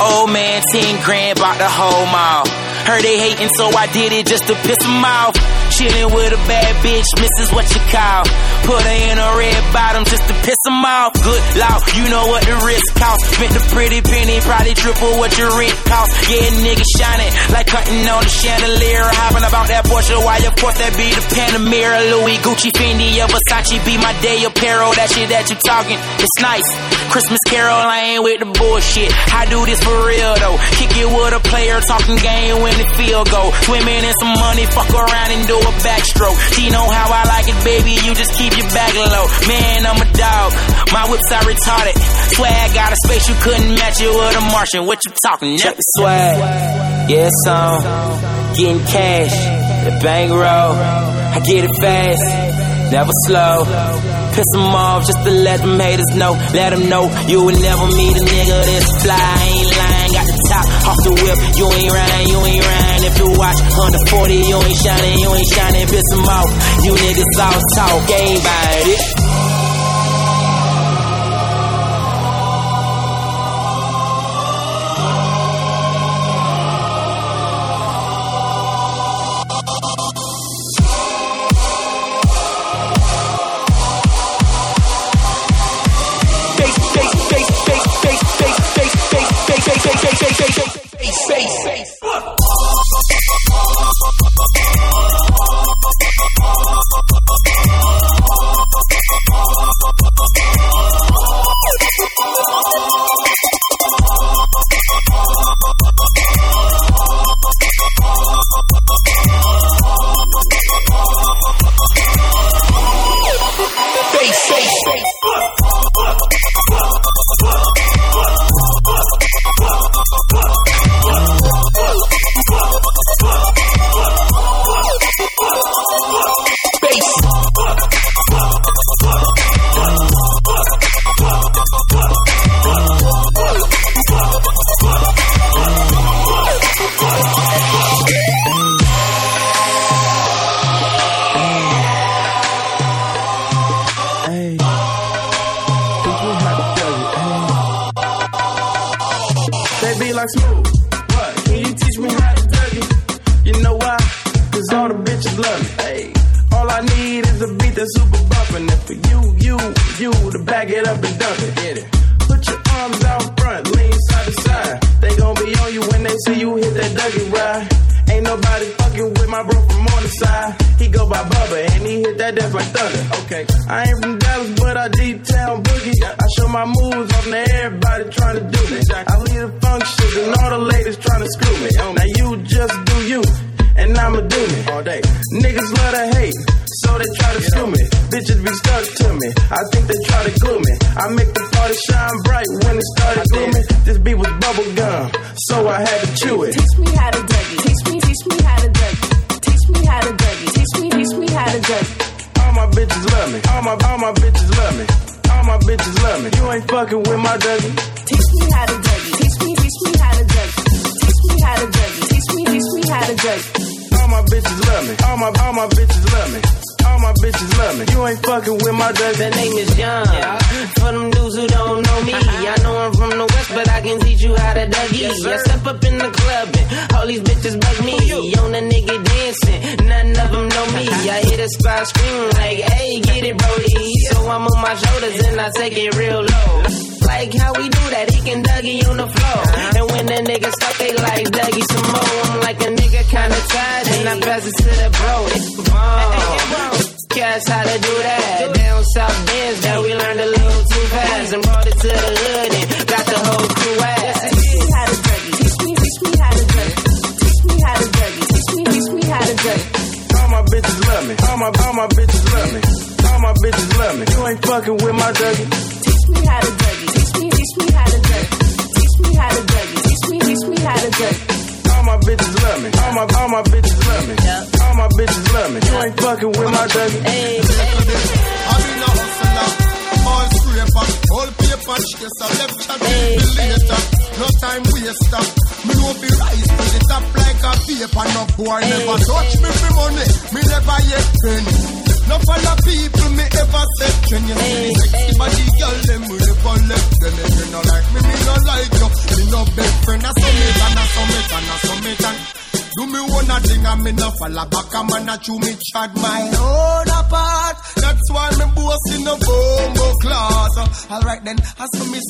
S20: Old man, 10 grand, bought the whole mall. Heard they hating, so I did it just to piss them off. Chillin' with a bad bitch, missus what you call. Put her in a red bottom just to piss them off. Good law, you know what the risk cost. Spent the pretty penny, probably triple what your rent cost. Yeah, nigga shining like cutting on the chandelier. Hopping about that Porsche, why of course that be the Panamera. Louis, Gucci, Fendi, or Versace be my day apparel. That shit that you talking, it's nice. Christmas Carol, I ain't with the bullshit. I do this for real though. Kick it with a player, talking game when minute field goal. Swimming in some money, fuck around and do a backstroke. She know how I like it, baby. You just keep your back low. Man, I'm a dog. My whips are retarded. Swag got a space you couldn't match it with a Martian. What you talking? Check the swag. Yeah, it's on. Getting cash. The bank roll. I get it fast. Never slow
S31: piss them off just to let them haters know. Let them know you will never meet a nigga this fly. I ain't lying top, off the whip. You ain't riding, you ain't riding. If you watch 140, you ain't shining, you ain't shining. Piss them off. You niggas all talk, ain't about it.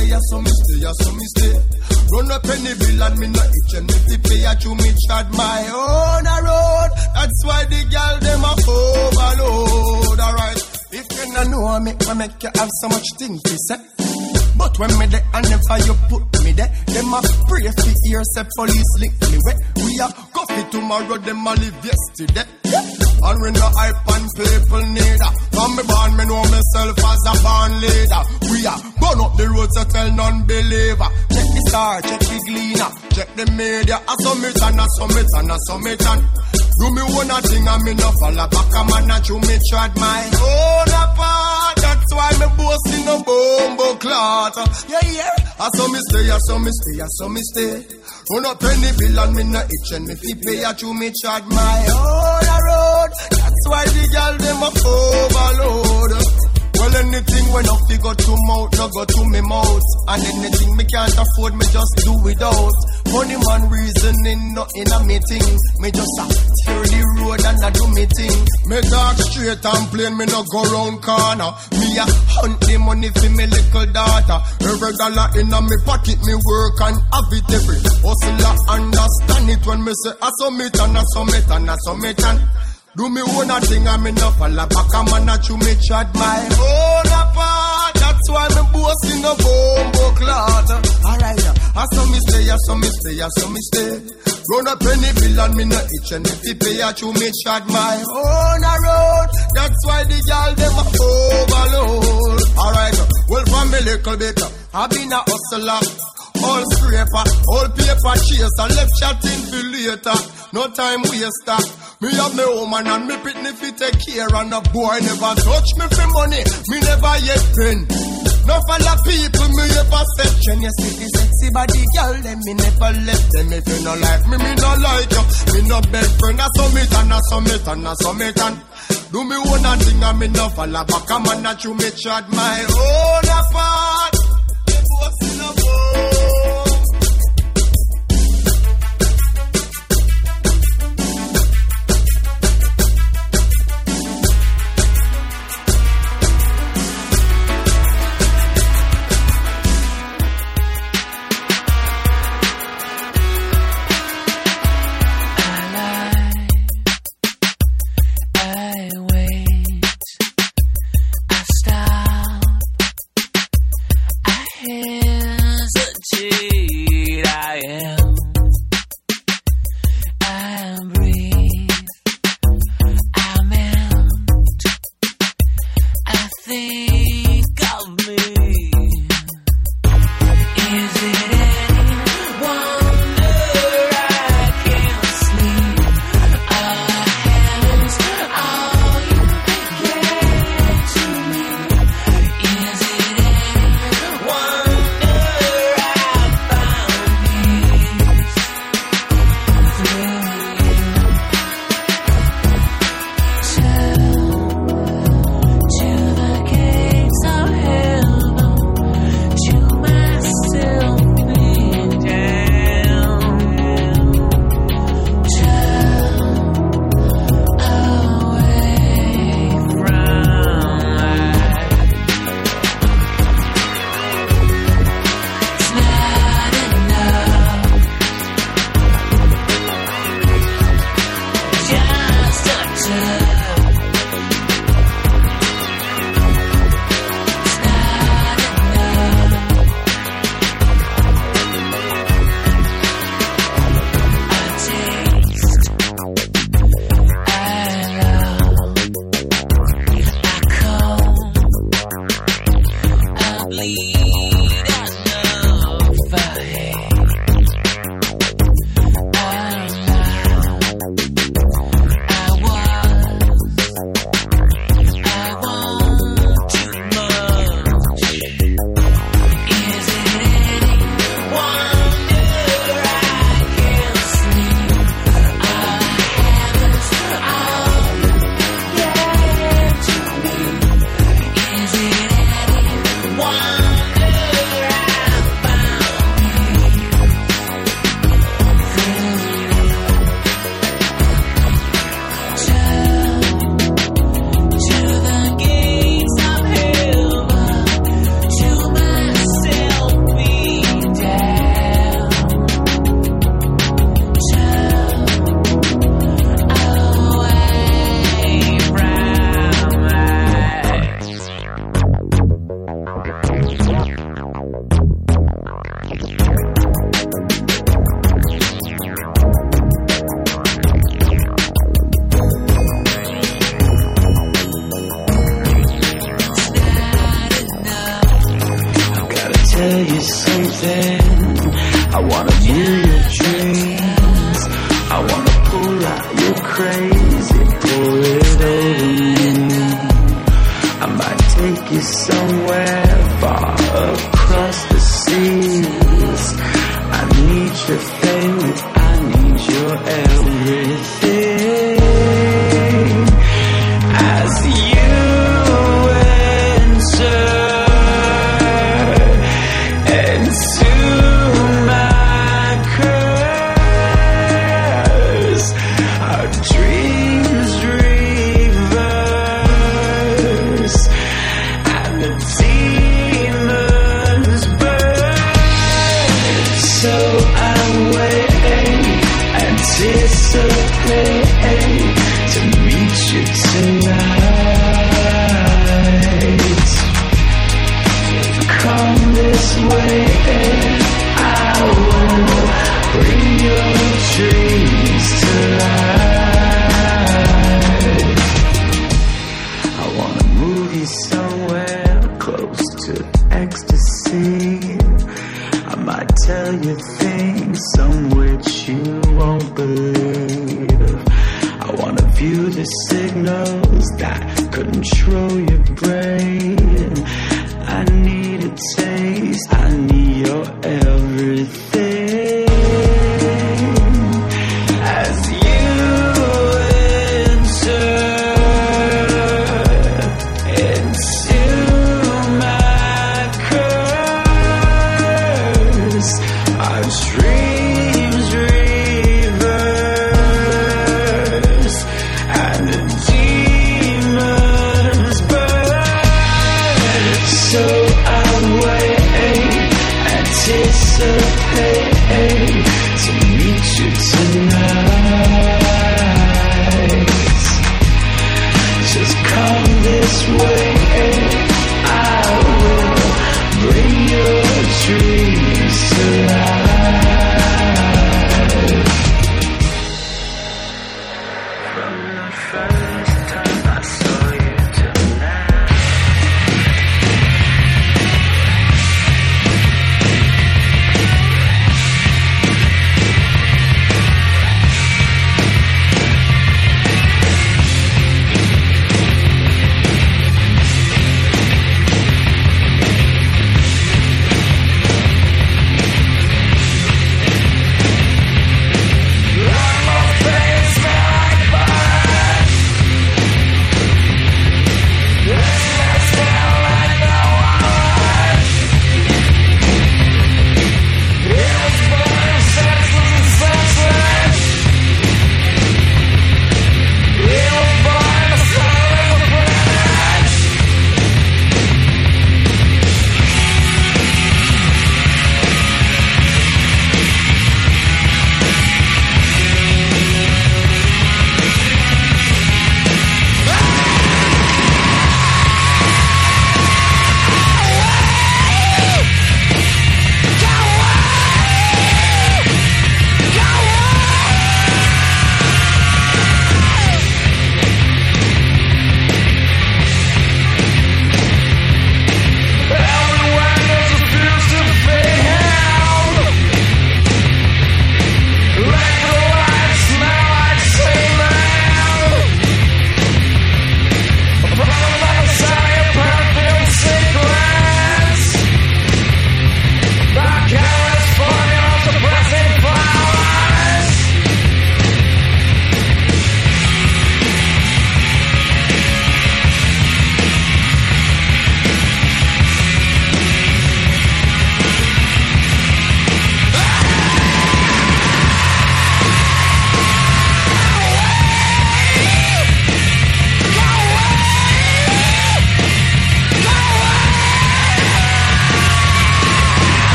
S32: they so
S33: some
S34: mistake, are so mistake. Run up any bill and me not itch and if the player to me chad my own a road. That's why the girl them a overload. Alright, if you not know I make me make you have so much things to say. But when me there and never you put me there, them a pray for ears, say police link me wet. We a coffee tomorrow, them a live yesterday. And when the hype and people need From me born, me know myself as a born leader. We are burn up the road to tell non-believer. Check the star, check the gleaner. Check the media, I submit and I submit and I submit. and Do me one a thing and me no follow back. A man that you me tried my own apart. That's why me boasting no bombo clot Yeah, yeah, I saw me stay, I saw me stay, I saw me stay. Run up penny bill and me no itch and me fi pay a to me charge my own road. That's why the girl them up overload. Well, anything when up fi go to mouth, no go to me mouth. And anything me can't afford, me just do without. Money man reasoning, nothing a me thing. Me just a tear the road and I do me thing. Me talk straight and plain, me no go round corner. Me a hunt the money for me little daughter. Every dollar in a me pocket, me work and have it every. Hustler understand it when me say I submit and I submit and I submit and. Do me own a thing me no fall back man a chew me chat my own apart. That's why me boasting a bombo clot. Alright, uh, I saw me stay, I saw me stay, I saw me stay. Run a penny bill and me no itch and if you pay a chew me chat my own a road. That's why the girl them a overload. Alright, uh, well from me little bit, uh, I been a hustler. All scraper, all paper chaser, left chatting for later. No time waster. Me have me woman and me pitney fi take care and a boy never touch me for money. Me never yet pin. No fella people me ever section. You see the sexy body girl, them me never left them. If you no like me, me no like you. Me no best friend, I summit and I summit and I summit and. Do me own a thing and me no falla back a man that you me chad my own apart.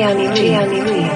S35: Gianni. Gianni Lee.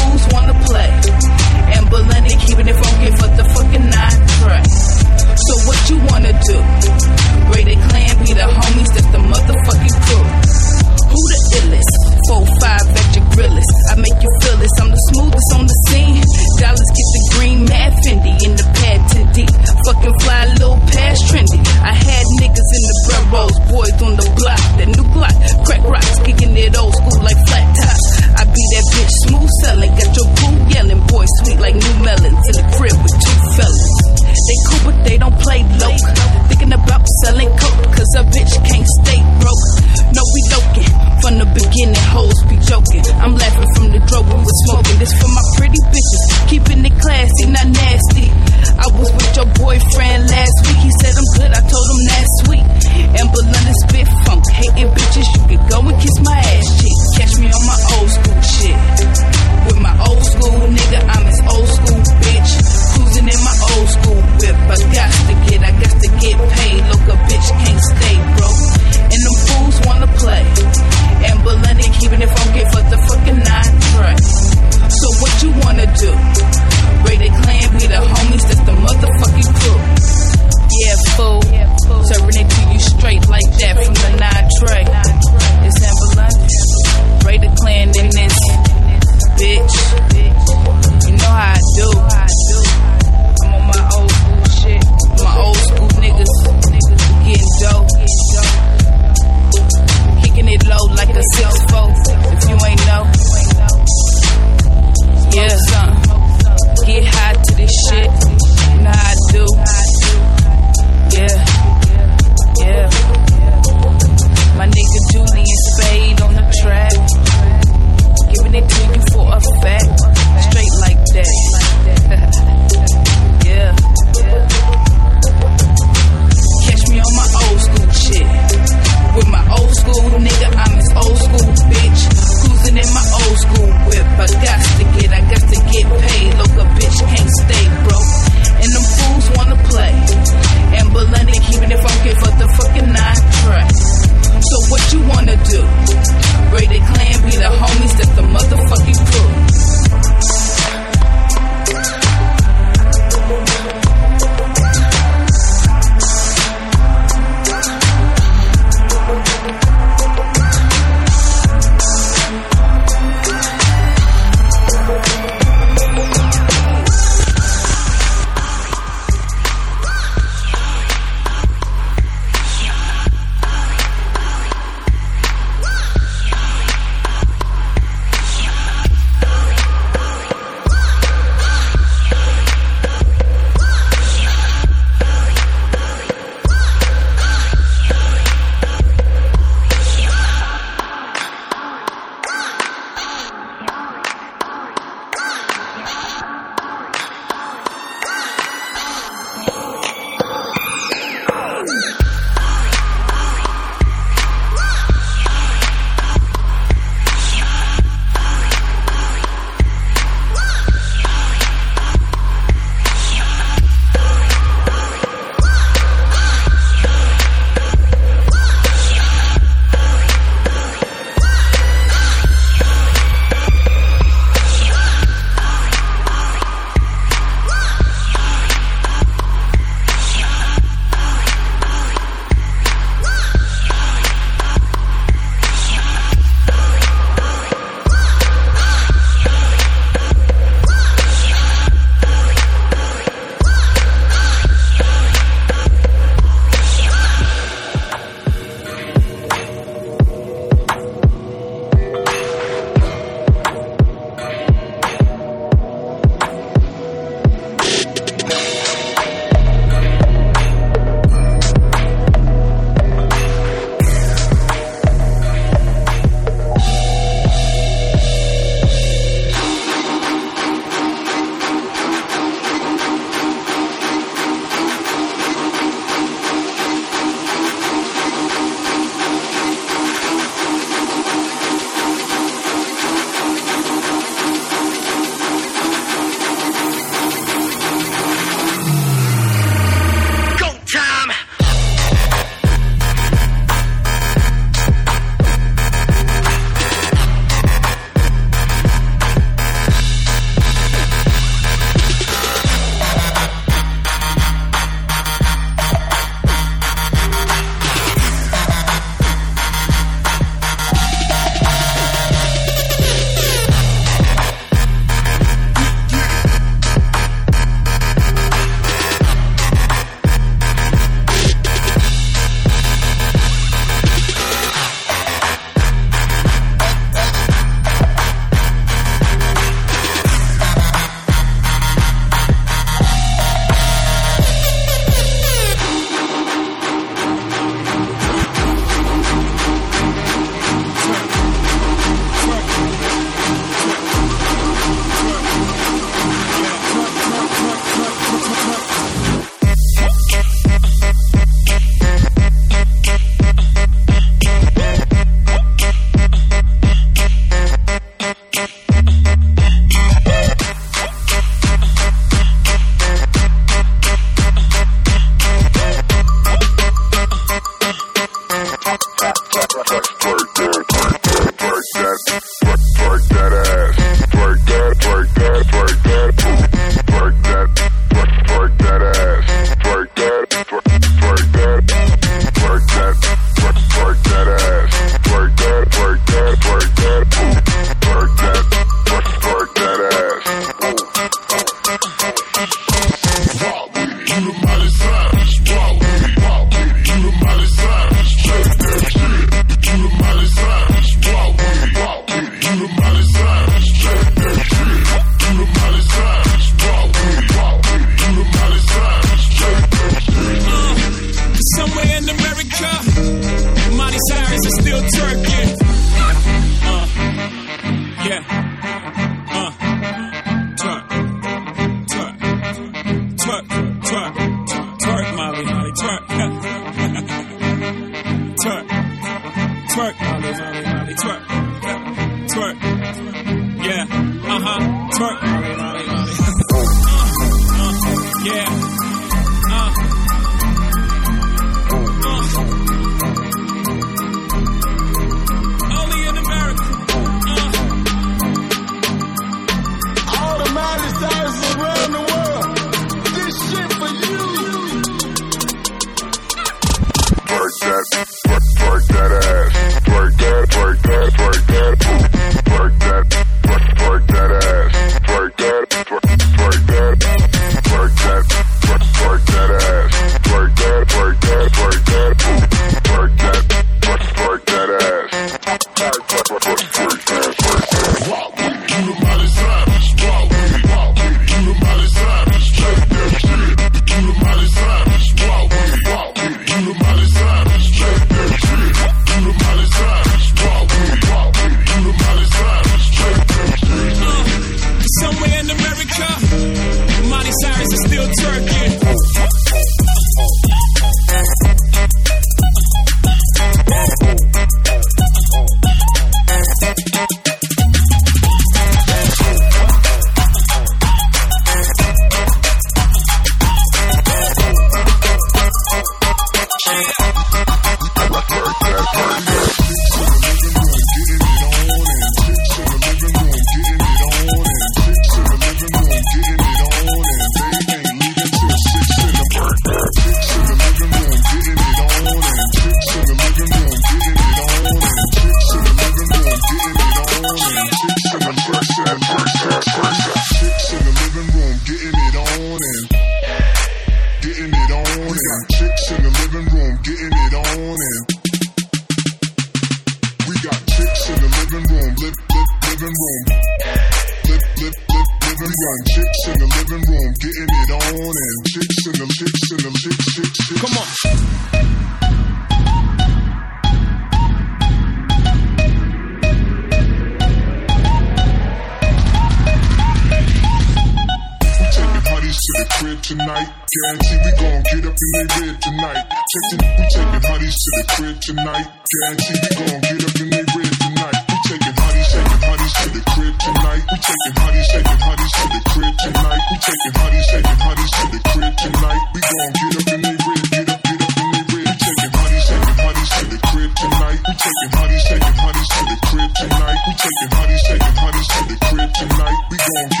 S36: take it, honey, take honey, to the crib tonight. We
S37: gon'